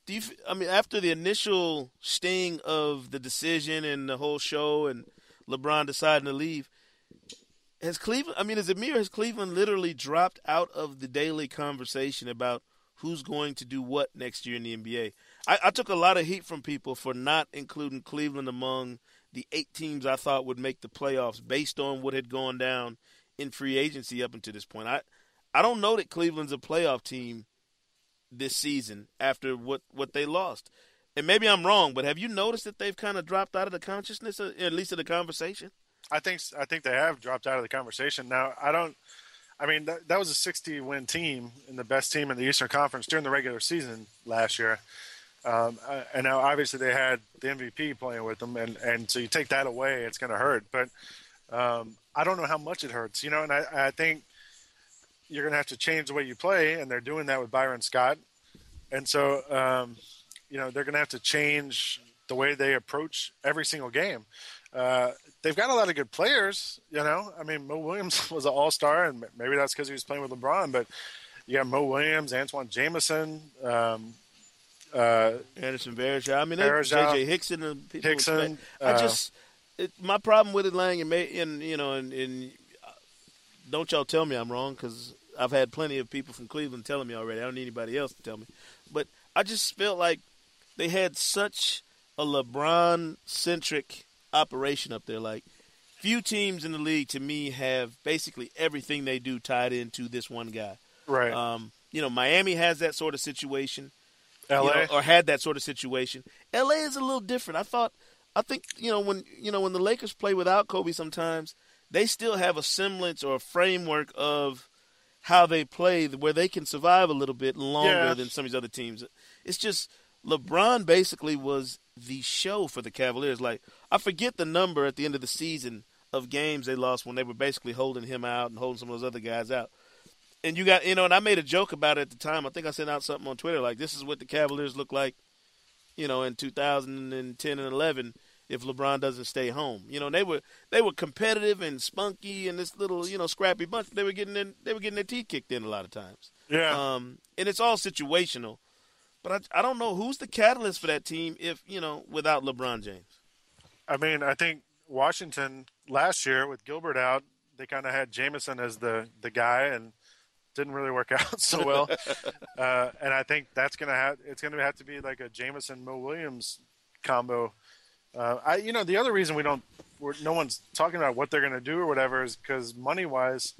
do you? I mean, after the initial sting of the decision and the whole show, and LeBron deciding to leave, has Cleveland? I mean, is it me or has Cleveland literally dropped out of the daily conversation about who's going to do what next year in the NBA? I, I took a lot of heat from people for not including Cleveland among the eight teams I thought would make the playoffs based on what had gone down in free agency up until this point. I I don't know that Cleveland's a playoff team this season after what what they lost. And maybe I'm wrong, but have you noticed that they've kind of dropped out of the consciousness, uh, at least of the conversation? I think I think they have dropped out of the conversation. Now I don't. I mean that, that was a 60 win team and the best team in the Eastern Conference during the regular season last year. Um, uh, and now obviously they had the MVP playing with them, and, and so you take that away, it's going to hurt. But um, I don't know how much it hurts, you know. And I, I think you're going to have to change the way you play, and they're doing that with Byron Scott. And so um, you know they're going to have to change the way they approach every single game. Uh, they've got a lot of good players, you know. I mean, Mo Williams was an All Star, and maybe that's because he was playing with LeBron. But you got Mo Williams, Antawn Jamison, um, uh, Anderson Varejao. I mean, Varejao, JJ Hickson. Hickson, I uh, just it, my problem with it, Lang, and, may, and you know, and, and uh, don't y'all tell me I'm wrong because I've had plenty of people from Cleveland telling me already. I don't need anybody else to tell me, but I just felt like they had such a LeBron centric operation up there. Like few teams in the league to me have basically everything they do tied into this one guy. right? Um, you know, Miami has that sort of situation. LA, you know, or had that sort of situation. LA is a little different. I thought, I think you know when you know when the Lakers play without Kobe, sometimes they still have a semblance or a framework of how they play where they can survive a little bit longer Yeah. than some of these other teams. It's just LeBron basically was the show for the Cavaliers. Like I forget the number at the end of the season of games they lost when they were basically holding him out and holding some of those other guys out and you got you know, and I made a joke about it at the time. I think I sent out something on Twitter like, "This is what the Cavaliers look like," you know, in 2010 and 11. If LeBron doesn't stay home. You know, they were they were competitive and spunky and this little you know scrappy bunch. They were getting in, they were getting their teeth kicked in a lot of times. Yeah. Um, and it's all situational. But I, I don't know who's the catalyst for that team if you know without LeBron James. I mean, I think Washington last year with Gilbert out, they kind of had Jamison as the the guy and didn't really work out so well. uh, and I think that's gonna have it's gonna have to be like a Jamison Mo Williams combo. Uh, I you know the other reason we don't we're, no one's talking about what they're gonna do or whatever is because money wise,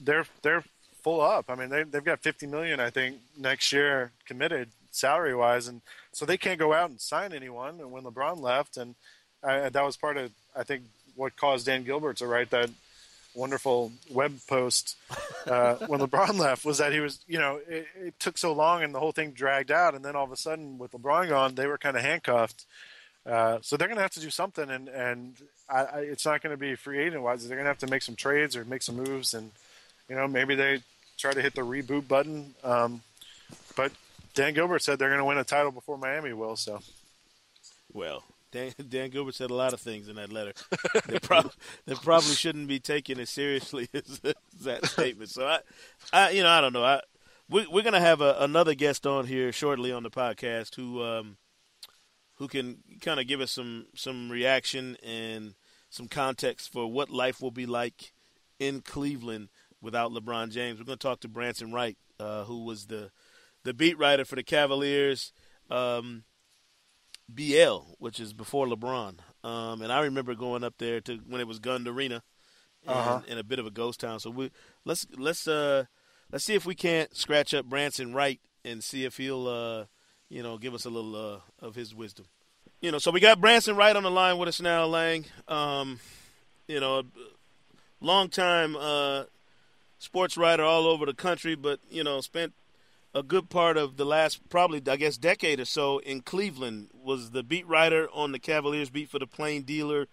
they're they're full up. I mean they they've got fifty million I think next year committed salary wise, and so they can't go out and sign anyone. And when LeBron left, and I, that was part of I think what caused Dan Gilbert to write that wonderful web post uh, when LeBron left was that he was, you know, it, it, took so long and the whole thing dragged out, and then all of a sudden with LeBron gone, they were kind of handcuffed. Uh, so they're going to have to do something, and and I, I, it's not going to be free agent wise. They're going to have to make some trades or make some moves, and you know maybe they try to hit the reboot button. Um, but Dan Gilbert said they're going to win a title before Miami will. So, well, Dan, Dan Gilbert said a lot of things in that letter that, prob- that probably shouldn't be taken as seriously as, as that statement. So I, I, you know, I don't know. I we, we're going to have a, another guest on here shortly on the podcast who um, who can kind of give us some some reaction and some context for what life will be like in Cleveland without LeBron James. We're going to talk to Branson Wright, uh, who was the the beat writer for the Cavaliers. Um, BL, which is before LeBron. Um, and I remember going up there to when it was Gund Arena, and, uh-huh. in a bit of a ghost town. So we let's let's uh let's see if we can't scratch up Branson Wright and see if he'll uh you know give us a little uh, of his wisdom. You know, so we got Branson Wright on the line with us now, Lang. Um, you know, long time uh, sports writer all over the country, but you know, spent a good part of the last probably I guess decade or so in Cleveland was the beat writer on the Cavaliers beat for the Plain Dealer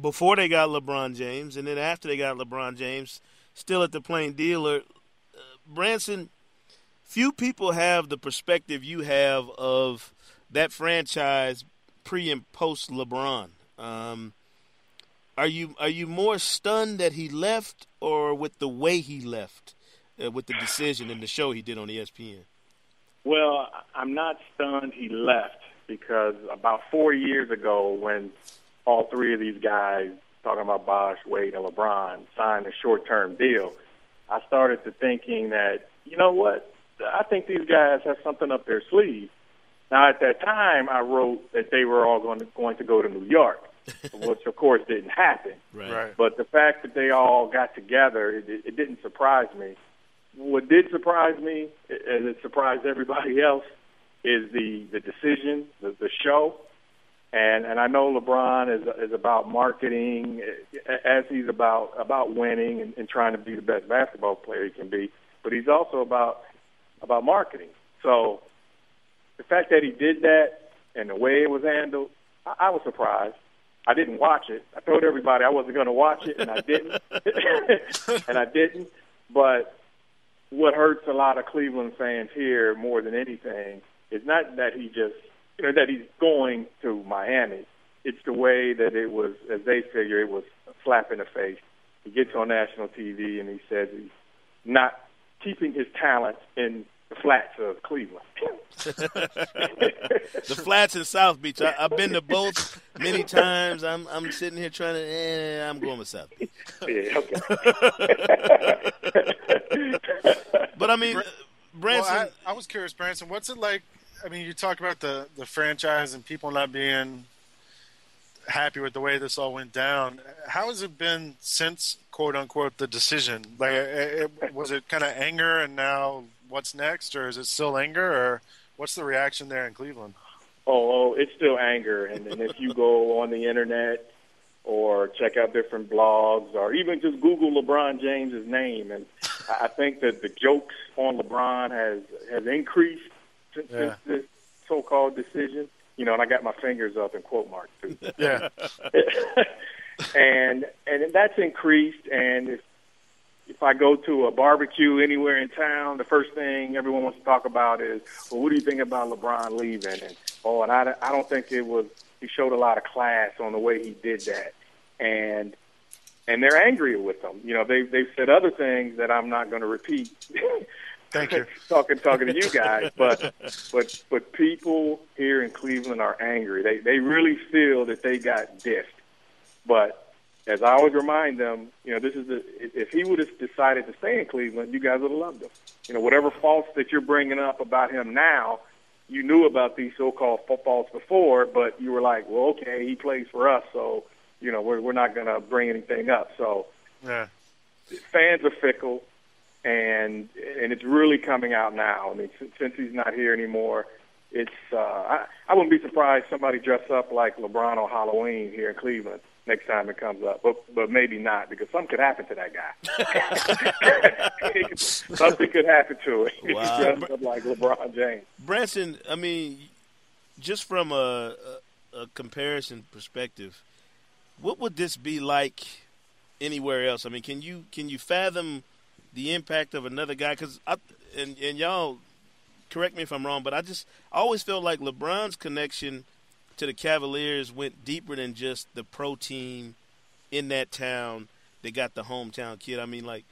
before they got LeBron James and then after they got LeBron James still at the Plain Dealer uh, Branson few people have the perspective you have of that franchise pre and post LeBron um, are you are you more stunned that he left or with the way he left uh, with the decision and the show he did on ESPN? Well, I'm not stunned he left because about four years ago, when all three of these guys, talking about Bosh, Wade, and LeBron, signed a short-term deal, I started to thinking that you know what, I think these guys have something up their sleeve. Now, at that time, I wrote that they were all going to, going to go to New York, which of course didn't happen. Right. right. But the fact that they all got together, it, it didn't surprise me what did surprise me, and it surprised everybody else, is the the decision, the, the show, and and I know LeBron is is about marketing, as he's about about winning and, and trying to be the best basketball player he can be, but he's also about about marketing. So the fact that he did that and the way it was handled, I, I was surprised. I didn't watch it. I told everybody I wasn't going to watch it, and I didn't. and I didn't. But what hurts a lot of Cleveland fans here more than anything is not that he just you know that he's going to Miami. It's the way that it was, as they figure, it was a slap in the face. He gets on national TV and he says he's not keeping his talent in the flats of Cleveland. the flats in South Beach. I, have been to both many times. I'm I'm sitting here trying to. Eh, I'm going with South Beach. Yeah, okay. but I mean, Branson. Well, I, I was curious, Branson. What's it like? I mean, you talk about the the franchise and people not being happy with the way this all went down. How has it been since quote unquote the decision? Like, it, it, was it kind of anger and now what's next, or is it still anger, or what's the reaction there in Cleveland? Oh, oh it's still anger, and, and if you go on the internet or check out different blogs, or even just Google LeBron James's name, and I think that the jokes on LeBron has has increased since, yeah. since this so-called decision. You know, and I got my fingers up in quote marks too. Yeah. and and that's increased, and if if I go to a barbecue anywhere in town, the first thing everyone wants to talk about is, well, what do you think about LeBron leaving? And oh, and I, I don't think it was he showed a lot of class on the way he did that, and and they're angry with him. You know, they they've said other things that I'm not going to repeat. Thank you. talking talking to you guys, but but but people here in Cleveland are angry. They they really feel that they got dissed. But as I always remind them, you know, this is the if he would have decided to stay in Cleveland, you guys would have loved him. You know, whatever faults that you're bringing up about him now, you knew about these so-called faults before, but you were like, well, okay, he plays for us, so you know, we're we're not going to bring anything up. So, Yeah. fans are fickle, and and it's really coming out now. I mean, since, since he's not here anymore, it's uh, I I wouldn't be surprised somebody dress up like LeBron on Halloween here in Cleveland next time it comes up, but but maybe not because something could happen to that guy. something could happen to him. Wow. he dressed up like LeBron James. Branson, I mean, just from a, a, a comparison perspective, what would this be like anywhere else? I mean, can you can you fathom the impact of another guy? Because and and y'all correct me if I'm wrong, but I just I always felt like LeBron's connection to the Cavaliers went deeper than just the pro team in that town. They got the hometown kid. I mean, like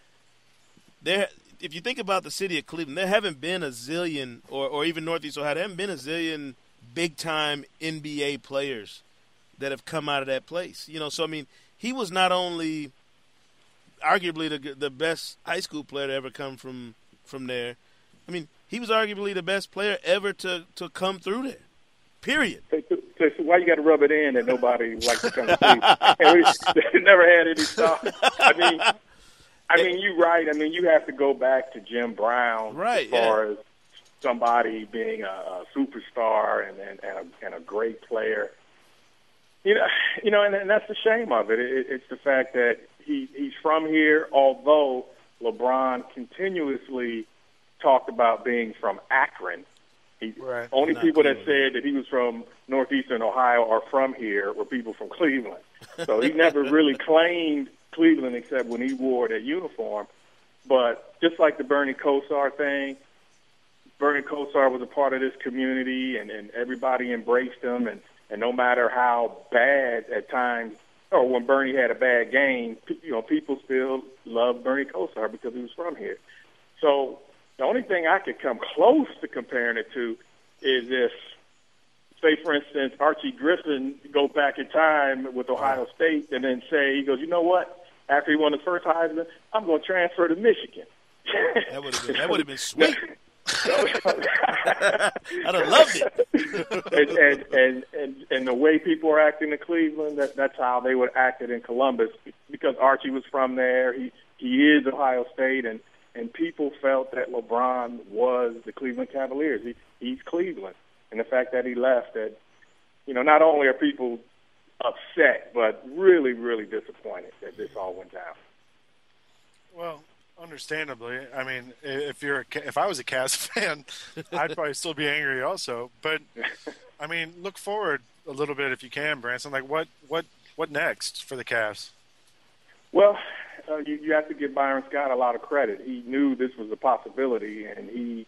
there. If you think about the city of Cleveland, there haven't been a zillion, or, or even Northeast Ohio, there haven't been a zillion big time NBA players that have come out of that place. You know, so I mean, he was not only arguably the the best high school player to ever come from from there. I mean, he was arguably the best player ever to to come through there. Period. So, so, so why you got to rub it in that nobody likes to come? And we never had any stars. I mean, I mean, you're right. I mean, you have to go back to Jim Brown Right, as far as somebody being a, a superstar and and, and, a, and a great player. You know, you know, and, and that's the shame of it. it. It's the fact that he he's from here. Although LeBron continuously talked about being from Akron, he, Right. only Not people that said that he was from northeastern Ohio are from here were people from Cleveland. So he never really claimed Cleveland except when he wore that uniform. But just like the Bernie Kosar thing, Bernie Kosar was a part of this community, and, and everybody embraced him. And, and no matter how bad at times, or when Bernie had a bad game, you know, people still loved Bernie Kosar because he was from here. So the only thing I could come close to comparing it to is if, say, for instance, Archie Griffin go back in time with Ohio State and then say, he goes, you know what? After he won his first Heisman, I'm going to transfer to Michigan. That would have been that would have been sweet. And, I'd have loved it. and, and, and, and the way people are acting in Cleveland, that, that's how they would act it in Columbus because Archie was from there. He he is Ohio State, and and people felt that LeBron was the Cleveland Cavaliers. He he's Cleveland, and the fact that he left, that you know, not only are people upset, but really, really disappointed that this all went down. Well, understandably. I mean, if you're a, if I was a Cavs fan, I'd probably still be angry also. But I mean, look forward a little bit if you can, Branson. Like, what what what next for the Cavs? Well, uh, you, you have to give Byron Scott a lot of credit. He knew this was a possibility, and he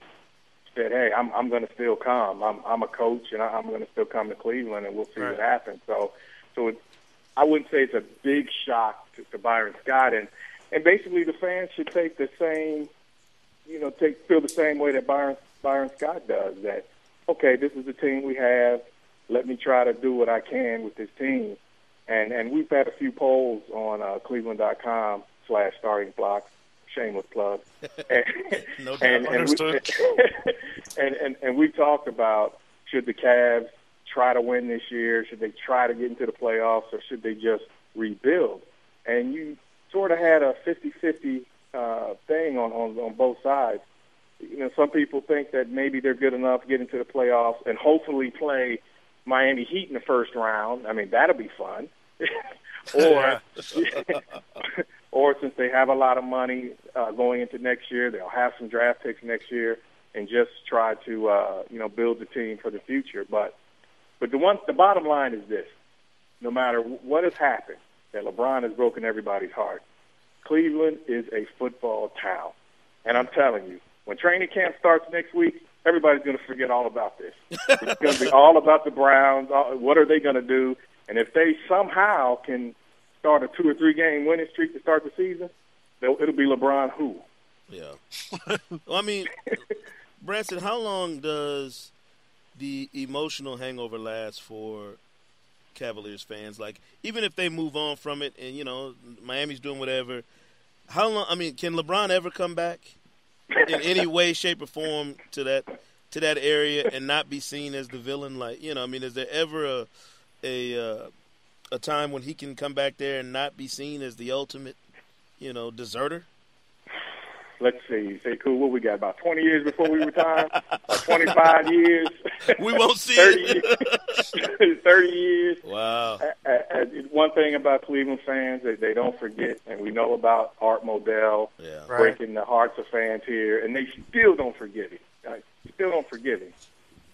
said, "Hey, I'm I'm going to still come. I'm I'm a coach, and I'm going to still come to Cleveland, and we'll see Right. what happens." So, so it, I wouldn't say it's a big shock to, to Byron Scott, and and basically the fans should take the same, you know, take feel the same way that Byron Byron Scott does. That okay, this is the team we have. Let me try to do what I can with this team and and we've had a few polls on uh, Cleveland.com slash starting blocks. Shameless plug. And, No doubt. and, and, we, and and and we talked about should the Cavs try to win this year? Should they try to get into the playoffs, or should they just rebuild? And you sort of had a 50-50 uh, thing on, on on both sides. You know, some people think that maybe they're good enough to get into the playoffs and hopefully play Miami Heat in the first round. I mean, that'll be fun. or or since they have a lot of money uh, going into next year, they'll have some draft picks next year and just try to uh, you know build the team for the future. But but the one the bottom line is this: no matter what has happened, that LeBron has broken everybody's heart. Cleveland is a football town, and I'm telling you, when training camp starts next week, everybody's going to forget all about this. it's going to be all about the Browns. What are they going to do? And if they somehow can start a two or three game winning streak to start the season, it'll be LeBron who. Yeah. well, I mean, Branson, how long does the emotional hangover last for Cavaliers fans? Like, even if they move on from it and, you know, Miami's doing whatever, how long? I mean, can LeBron ever come back in any way, shape, or form to that to that area and not be seen as the villain? Like, you know, I mean, is there ever a a uh, a time when he can come back there and not be seen as the ultimate, you know, deserter? Let's see, Sekou. What we got about twenty years before we retire? twenty five years. We won't see 30 Years, Thirty years. Wow. Uh, uh, one thing about Cleveland fans that they don't forget, and we know about Art Modell yeah. breaking the hearts of fans here, and they still don't forget it. Uh, still don't forget it.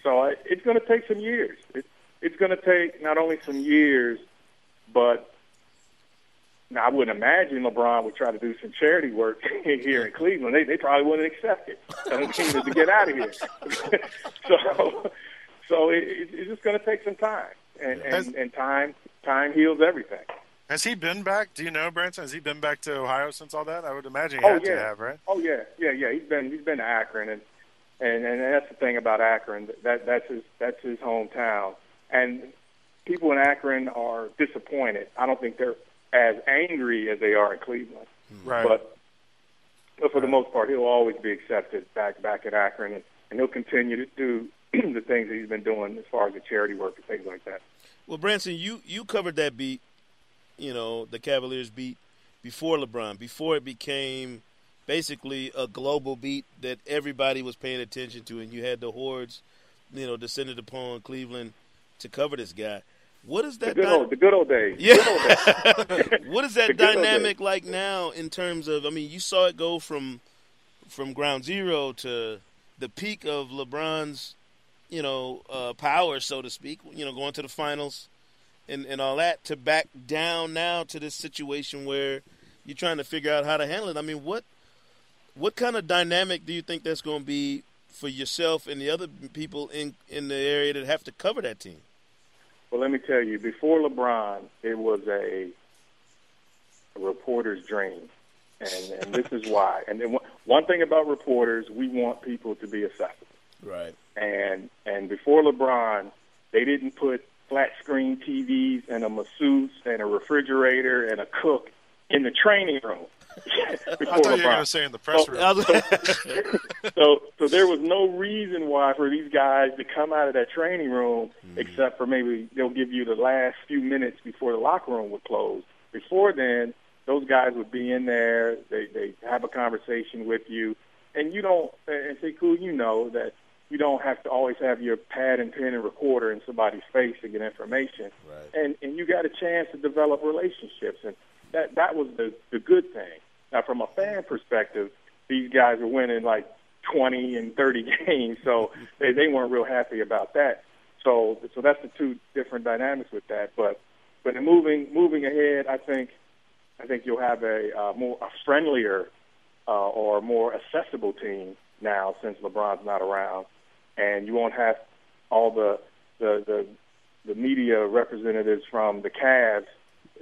So uh, it's going to take some years. It, it's going to take not only some years, but now, I wouldn't imagine LeBron would try to do some charity work here in Cleveland. They they probably wouldn't accept it. Tell him to get out of here. so, so it, it's just going to take some time, and, and and time time heals everything. Has he been back? Do you know, Branson? Has he been back to Ohio since all that? I would imagine he oh, had yeah. to have, right? Oh yeah, yeah, yeah. He's been he's been to Akron, and and and that's the thing about Akron. That that's his that's his hometown, and people in Akron are disappointed. I don't think they're as angry as they are in Cleveland. Right. But, but for the most part, he'll always be accepted back back at Akron, and, and he'll continue to do the things that he's been doing as far as the charity work and things like that. Well, Branson, you you covered that beat, you know, the Cavaliers beat before LeBron, before it became basically a global beat that everybody was paying attention to, and you had the hordes, you know, descended upon Cleveland to cover this guy. What is that? The good, old, the good old days. Yeah. Old days. what is that dynamic like now in terms of? I mean, you saw it go from from ground zero to the peak of LeBron's, you know, uh, power, so to speak. You know, going to the finals and and all that to back down now to this situation where you're trying to figure out how to handle it. I mean, what what kind of dynamic do you think that's going to be for yourself and the other people in in the area that have to cover that team? Well, let me tell you, before LeBron, it was a, a reporter's dream. And, and this is why. And then one thing about reporters, we want people to be accessible. Right. And and before LeBron, they didn't put flat screen TVs and a masseuse and a refrigerator and a cook in the training room. I thought LeBron. you were going to say in the press room. So, so, so there was no reason why for these guys to come out of that training room, mm-hmm. except for maybe they'll give you the last few minutes before the locker room would close. Before then, those guys would be in there. They they have a conversation with you, and you don't and say, "Cool, you know that you don't have to always have your pad and pen and recorder in somebody's face to get information, right. and and you got a chance to develop relationships, and that that was the the good thing. Now, from a fan perspective, these guys were winning like 20 and 30 games, so they they weren't real happy about that. So so that's the two different dynamics with that. But but in moving moving ahead, I think I think you'll have a uh, more a friendlier uh, or more accessible team now since LeBron's not around, and you won't have all the the the, the media representatives from the Cavs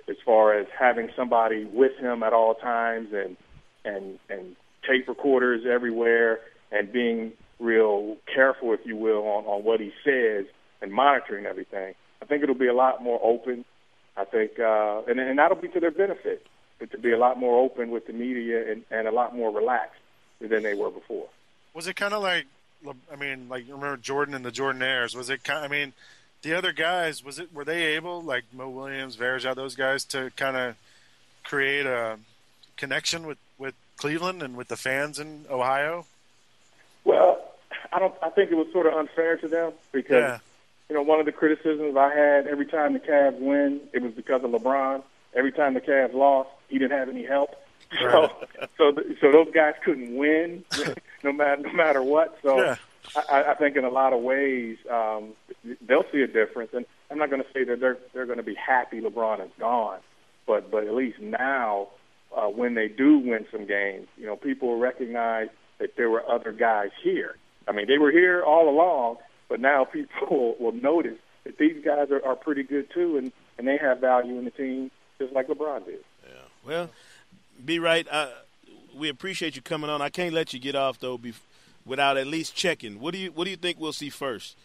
as far as having somebody with him at all times and and and tape recorders everywhere and being real careful, if you will, on, on what he says and monitoring everything. I think it'll be a lot more open. I think, uh, and, and that'll be to their benefit, but to be a lot more open with the media and, and a lot more relaxed than they were before. Was it kind of like, I mean, like you remember Jordan and the Jordanaires? Was it kind? I mean, the other guys was it were they able like Mo Williams, Varejao, those guys to kind of create a connection with with Cleveland and with the fans in Ohio? Well, I don't. I think it was sort of unfair to them because yeah. you know one of the criticisms I had every time the Cavs win, it was because of LeBron. Every time the Cavs lost, he didn't have any help. Right. So, so, so those guys couldn't win, no matter no matter what. So, yeah. I, I think in a lot of ways um, they'll see a difference. And I'm not going to say that they're they're going to be happy LeBron is gone, but but at least now, uh, when they do win some games, you know, people will recognize that there were other guys here. I mean, they were here all along, but now people will, will notice that these guys are, are pretty good too, and and they have value in the team just like LeBron did. Yeah. Well, be right. Uh, we appreciate you coming on. I can't let you get off though be, without at least checking. What do you What do you think we'll see first?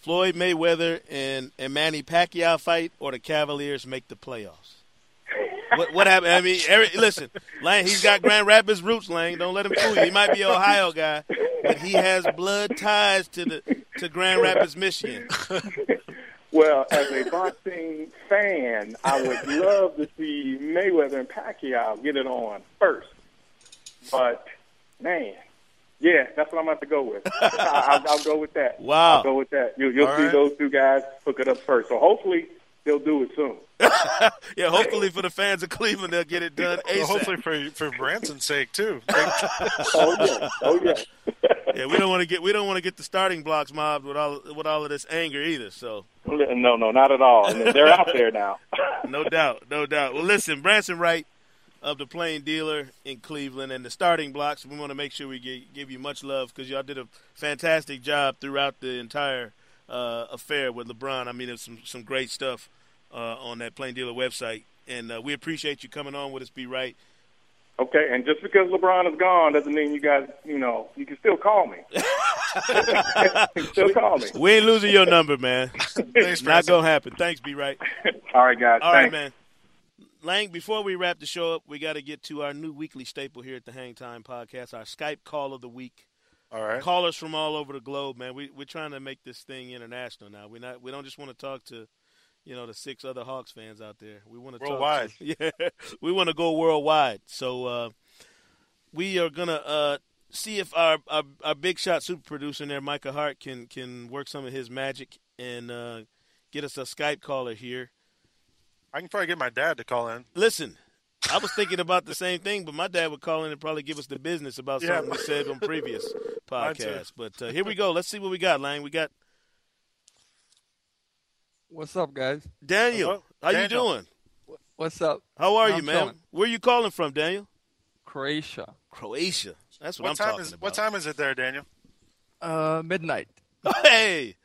Floyd Mayweather and, and Manny Pacquiao fight, or the Cavaliers make the playoffs? what, what happened? I mean, Eric, listen, Lang, he's got Grand Rapids roots. Lang, don't let him fool you. He might be an Ohio guy, but he has blood ties to the to Grand Rapids, Michigan. Well, as a boxing fan, I would love to see Mayweather and Pacquiao get it on first. But man, yeah, that's what I'm going to go with. I'll, I'll go with that. Wow. I'll go with that. You, you'll All see right. those two guys hook it up first. So hopefully they'll do it soon. yeah, hopefully for the fans of Cleveland, they'll get it done Well, hopefully for for Branson's sake too. oh yeah, oh yeah. yeah, we don't want to get we don't want to get the starting blocks mobbed with all with all of this anger either. So No, no, not at all. They're out there now. no doubt, no doubt. Well, listen, Branson Wright of the Plain Dealer in Cleveland and the starting blocks. We want to make sure we give, give you much love because y'all did a fantastic job throughout the entire uh, affair with LeBron. I mean, it's some some great stuff uh, on that Plain Dealer website, and uh, we appreciate you coming on with us. Be right. Okay, and just because LeBron is gone doesn't mean you guys, you know, you can still call me. still call me. We ain't losing your number, man. Thanks, Not gonna happen. Thanks, be right. All right, guys. All right, thanks. man. Lang, before we wrap the show up, we got to get to our new weekly staple here at the Hang Time Podcast, our Skype call of the week. All right. Callers from all over the globe, man. We we're trying to make this thing international now. We not we don't just want to talk to, you know, the six other Hawks fans out there. We want to Worldwide. Talk to, yeah, we want to go worldwide. So uh, we are gonna uh, see if our, our our big shot super producer there, Micah Hart, can can work some of his magic and uh, get us a Skype caller here. I can probably get my dad to call in. Listen, I was thinking about the same thing, but my dad would call in and probably give us the business about Yeah. something we said on previous Mine podcasts. But uh, here we go. Let's see what we got, Lang. We got What's up, guys? Daniel. Hello? How Daniel. you doing? What's up? How are I'm you, man? chilling. Where are you calling from, Daniel? Croatia. Croatia. That's what, What I'm time talking is about. what time is it there, Daniel? Uh, midnight. Hey,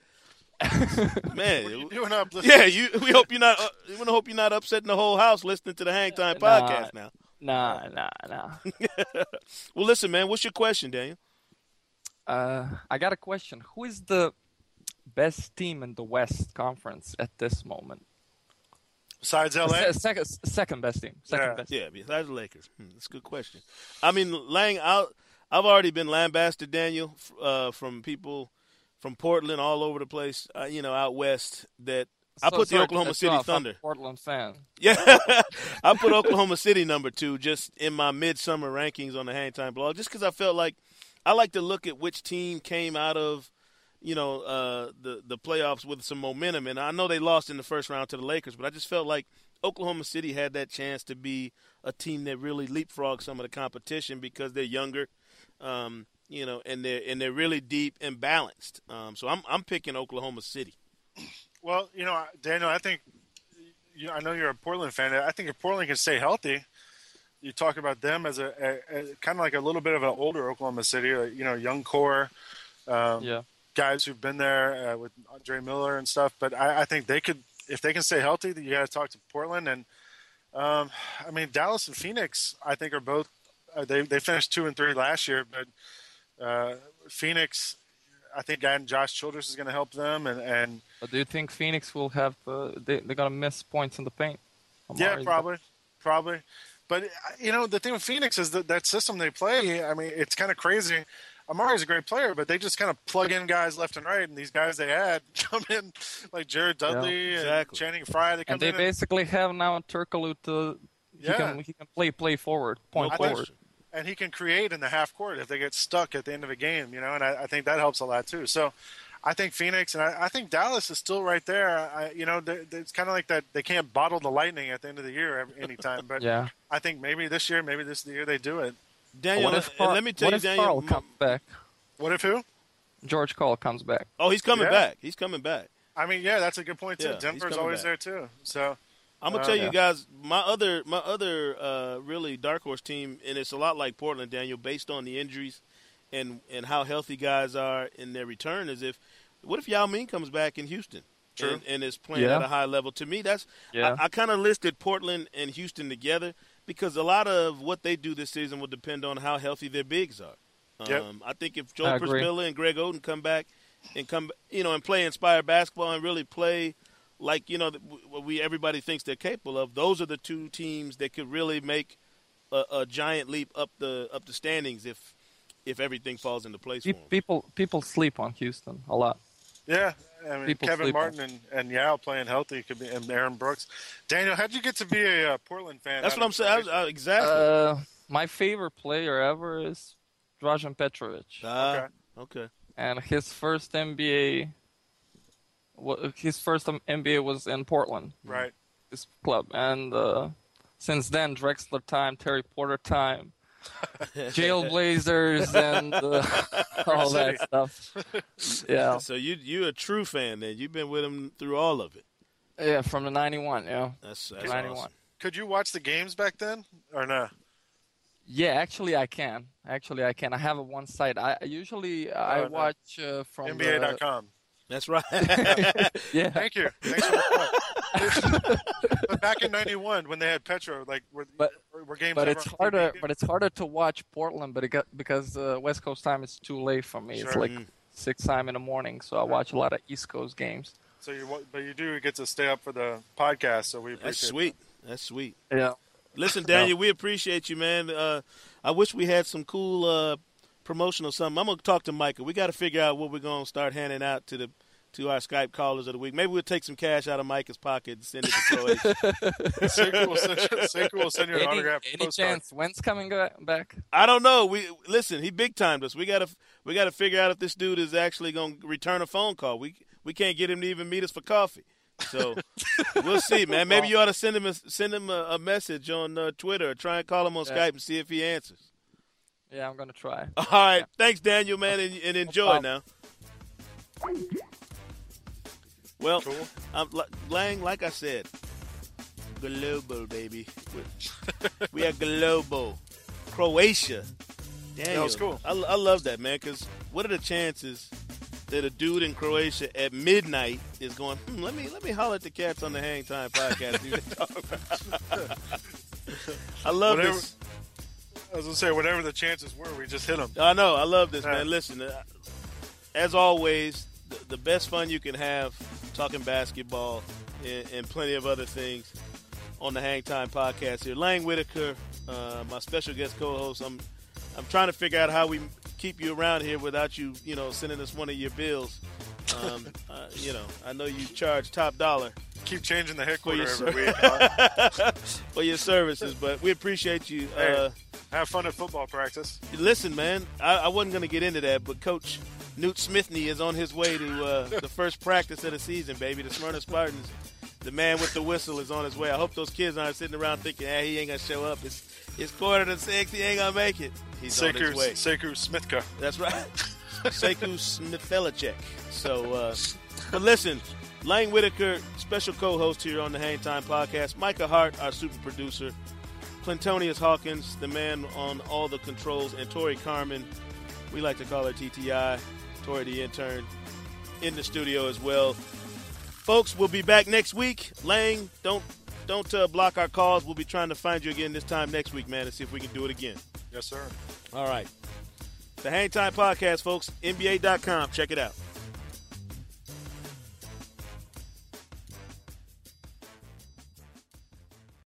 man. You? Listen, Yeah, you. We hope you're not. Uh, we want to hope you're not upsetting the whole house listening to the Hang Time Nah. podcast now. Nah, nah, nah. Well, listen, man. What's your question, Daniel? Uh, I got a question. Who is the best team in the West Conference at this moment? Besides LA, Se- second, second best team. Second Yeah. best. Yeah, besides the Lakers. Hmm, that's a good question. I mean, Lang, i I've already been lambasted, Daniel, uh, from people from Portland all over the place, uh, you know, out west. That I put the Oklahoma City off. I'm Thunder. Portland fan. Yeah, I put Oklahoma City number two just in my midsummer rankings on the Hang Time blog, just because I felt like I like to look at which team came out of, you know, uh, the the playoffs with some momentum. And I know they lost in the first round to the Lakers, but I just felt like Oklahoma City had that chance to be a team that really leapfrogged some of the competition because they're younger, um, you know, and they're and they're really deep and balanced. Um, so I'm I'm picking Oklahoma City. well, you know, Daniel, I think you, I know you're a Portland fan. I think if Portland can stay healthy, you talk about them as a, a, a kind of like a little bit of an older Oklahoma City, uh, you know, young core. Um, Yeah. guys who've been there uh, with Andre Miller and stuff. But I, I think they could, if they can stay healthy, you got to talk to Portland. And um, I mean, Dallas and Phoenix, I think are both. Uh, they they finished two and three last year, but uh, Phoenix, I think adding Josh Childress is going to help them. And and But do you think Phoenix will have? Uh, they they're gonna miss points in the paint? yeah, Amar'e's- probably, probably. But uh, you know, the thing with Phoenix is that that system they play. I mean, it's kind of crazy. Amar'e's a great player, but they just kind of plug in guys left and right, and these guys they add come in like Jared Dudley and exactly. Channing Frye. They come And they in. basically have now Turkoglu to. He can he can play play forward, point No forward. question. And he can create in the half court if they get stuck at the end of a game, you know, and I, I think that helps a lot too. So I think Phoenix and I, I think Dallas is still right there. I, you know, they, they- it's kind of like that they can't bottle the lightning at the end of the year every, anytime, but Yeah. I think maybe this year, maybe this is the year they do it. Daniel, what if uh, Karl, let me tell what you, if Daniel. Karl m- comes back? What if who? George Karl comes back. Oh, he's coming Yeah. back. He's coming back. I mean, yeah, that's a good point too. Yeah, Denver's always back. there too. So I'm gonna Uh, tell yeah. you guys, my other my other uh, really dark horse team, and it's a lot like Portland, Daniel, based on the injuries and and how healthy guys are in their return is if what if Yao Ming comes back in Houston True. and, and is playing Yeah. at a high level? To me, that's Yeah. I, I kind of listed Portland and Houston together because a lot of what they do this season will depend on how healthy their bigs are. Yep. Um, I think if agree. Przybilla and Greg Oden come back and come, you know, and play inspired basketball and really play like you know what we everybody thinks they're capable of, those are the two teams that could really make a, a giant leap up the up the standings if if everything falls into place for them. People people sleep on Houston a lot. Yeah, I mean People Kevin sleep on- Martin and, and Yao playing healthy could be, and Aaron Brooks. Daniel, how'd you get to be a uh, Portland fan? That's what I'm saying. I was- I- exactly. Uh, my favorite player ever is Dražen Petrovic, Ah, okay. and his first NBA, wa- his first NBA was in Portland, Right. this club, and uh, since then Drexler time, Terry Porter time, Jailblazers, and uh, all that stuff. Yeah, So you you a true fan then? You've been with them through all of it. yeah, from the '91, yeah. That's, that's 91. awesome. Could you watch the games back then, or no? Yeah, actually, I can. Actually, I can. I have a one site. I I usually I Oh, no. watch uh, from NBA.com. That's right. Yeah, Thank you. Thanks for the plug. but back in '91, when they had Petro, like were, But- were games but it's harder. TV? But it's harder to watch Portland, but it got, because uh, West Coast time is too late for me. It's like Mm. six time in the morning, so I watch a lot of East Coast games. So you, but you do get to stay up for the podcast, so we appreciate That's sweet. That's sweet. Yeah. Listen, Daniel, we appreciate you, man. Uh, I wish we had some cool uh, promotional something. I'm gonna talk to Micah. We got to figure out what we're gonna start handing out to the to our Skype callers of the week. Maybe we'll take some cash out of Micah's pocket and send it to Croatia. that. Sekou will send you, Sekou will send you an Any, autograph any postcard. chance? When's coming back? I don't know. We listen. He big timed us. We gotta we gotta figure out if this dude is actually gonna return a phone call. We we can't get him to even meet us for coffee. So we'll see, man. Maybe you ought to send him a, send him a, a message on uh, Twitter or try and call him on Yeah. Skype and see if he answers. Yeah, I'm gonna try. All right. Thanks, Daniel, man, and, and enjoy now. Well, Cool. I'm, Lang, like I said, global, baby. We- we are global. Croatia. Daniel, was cool. I, I love that, man, because what are the chances that a dude in Croatia at midnight is going, hmm, let me let me holler at the cats on the Hang Time podcast. see what they talk about." I love Whatever- this. I was gonna say, whatever the chances were, we just hit them. I know. I love this, man. Listen, uh, as always, the, the best fun you can have talking basketball and, and plenty of other things on the Hang Time podcast here. Lang Whitaker, uh, my special guest co-host. I'm I'm trying to figure out how we keep you around here without you, you know, sending us one of your bills. Um, uh, you know, I know you charge top dollar Keep changing the headquarters every week. for your services, but we appreciate you. Uh, Have fun at football practice. Listen, man, I, I wasn't going to get into that, but Coach Newt Smithney is on his way to uh, the first practice of the season, baby. The Smyrna Spartans, the man with the whistle is on his way. I hope those kids aren't sitting around thinking, "Hey, he ain't gonna show up. It's it's quarter to six. He ain't gonna make it." He's on Sekou his way. Sekou Smithka. That's right. Sekou Smithelacek. So, uh, but listen, Lang Whitaker, special co-host here on the Hang Time podcast. Micah Hart, our super producer. Clintonius Hawkins, the man on all the controls, and Tori Carmen. We like to call her TTI. Tori, the intern, in the studio as well. Folks, we'll be back next week. Lang, don't don't uh, block our calls. We'll be trying to find you again this time next week, man, and see if we can do it again. Yes, sir. All right. The Hang Time Podcast, folks. NBA.com. Check it out.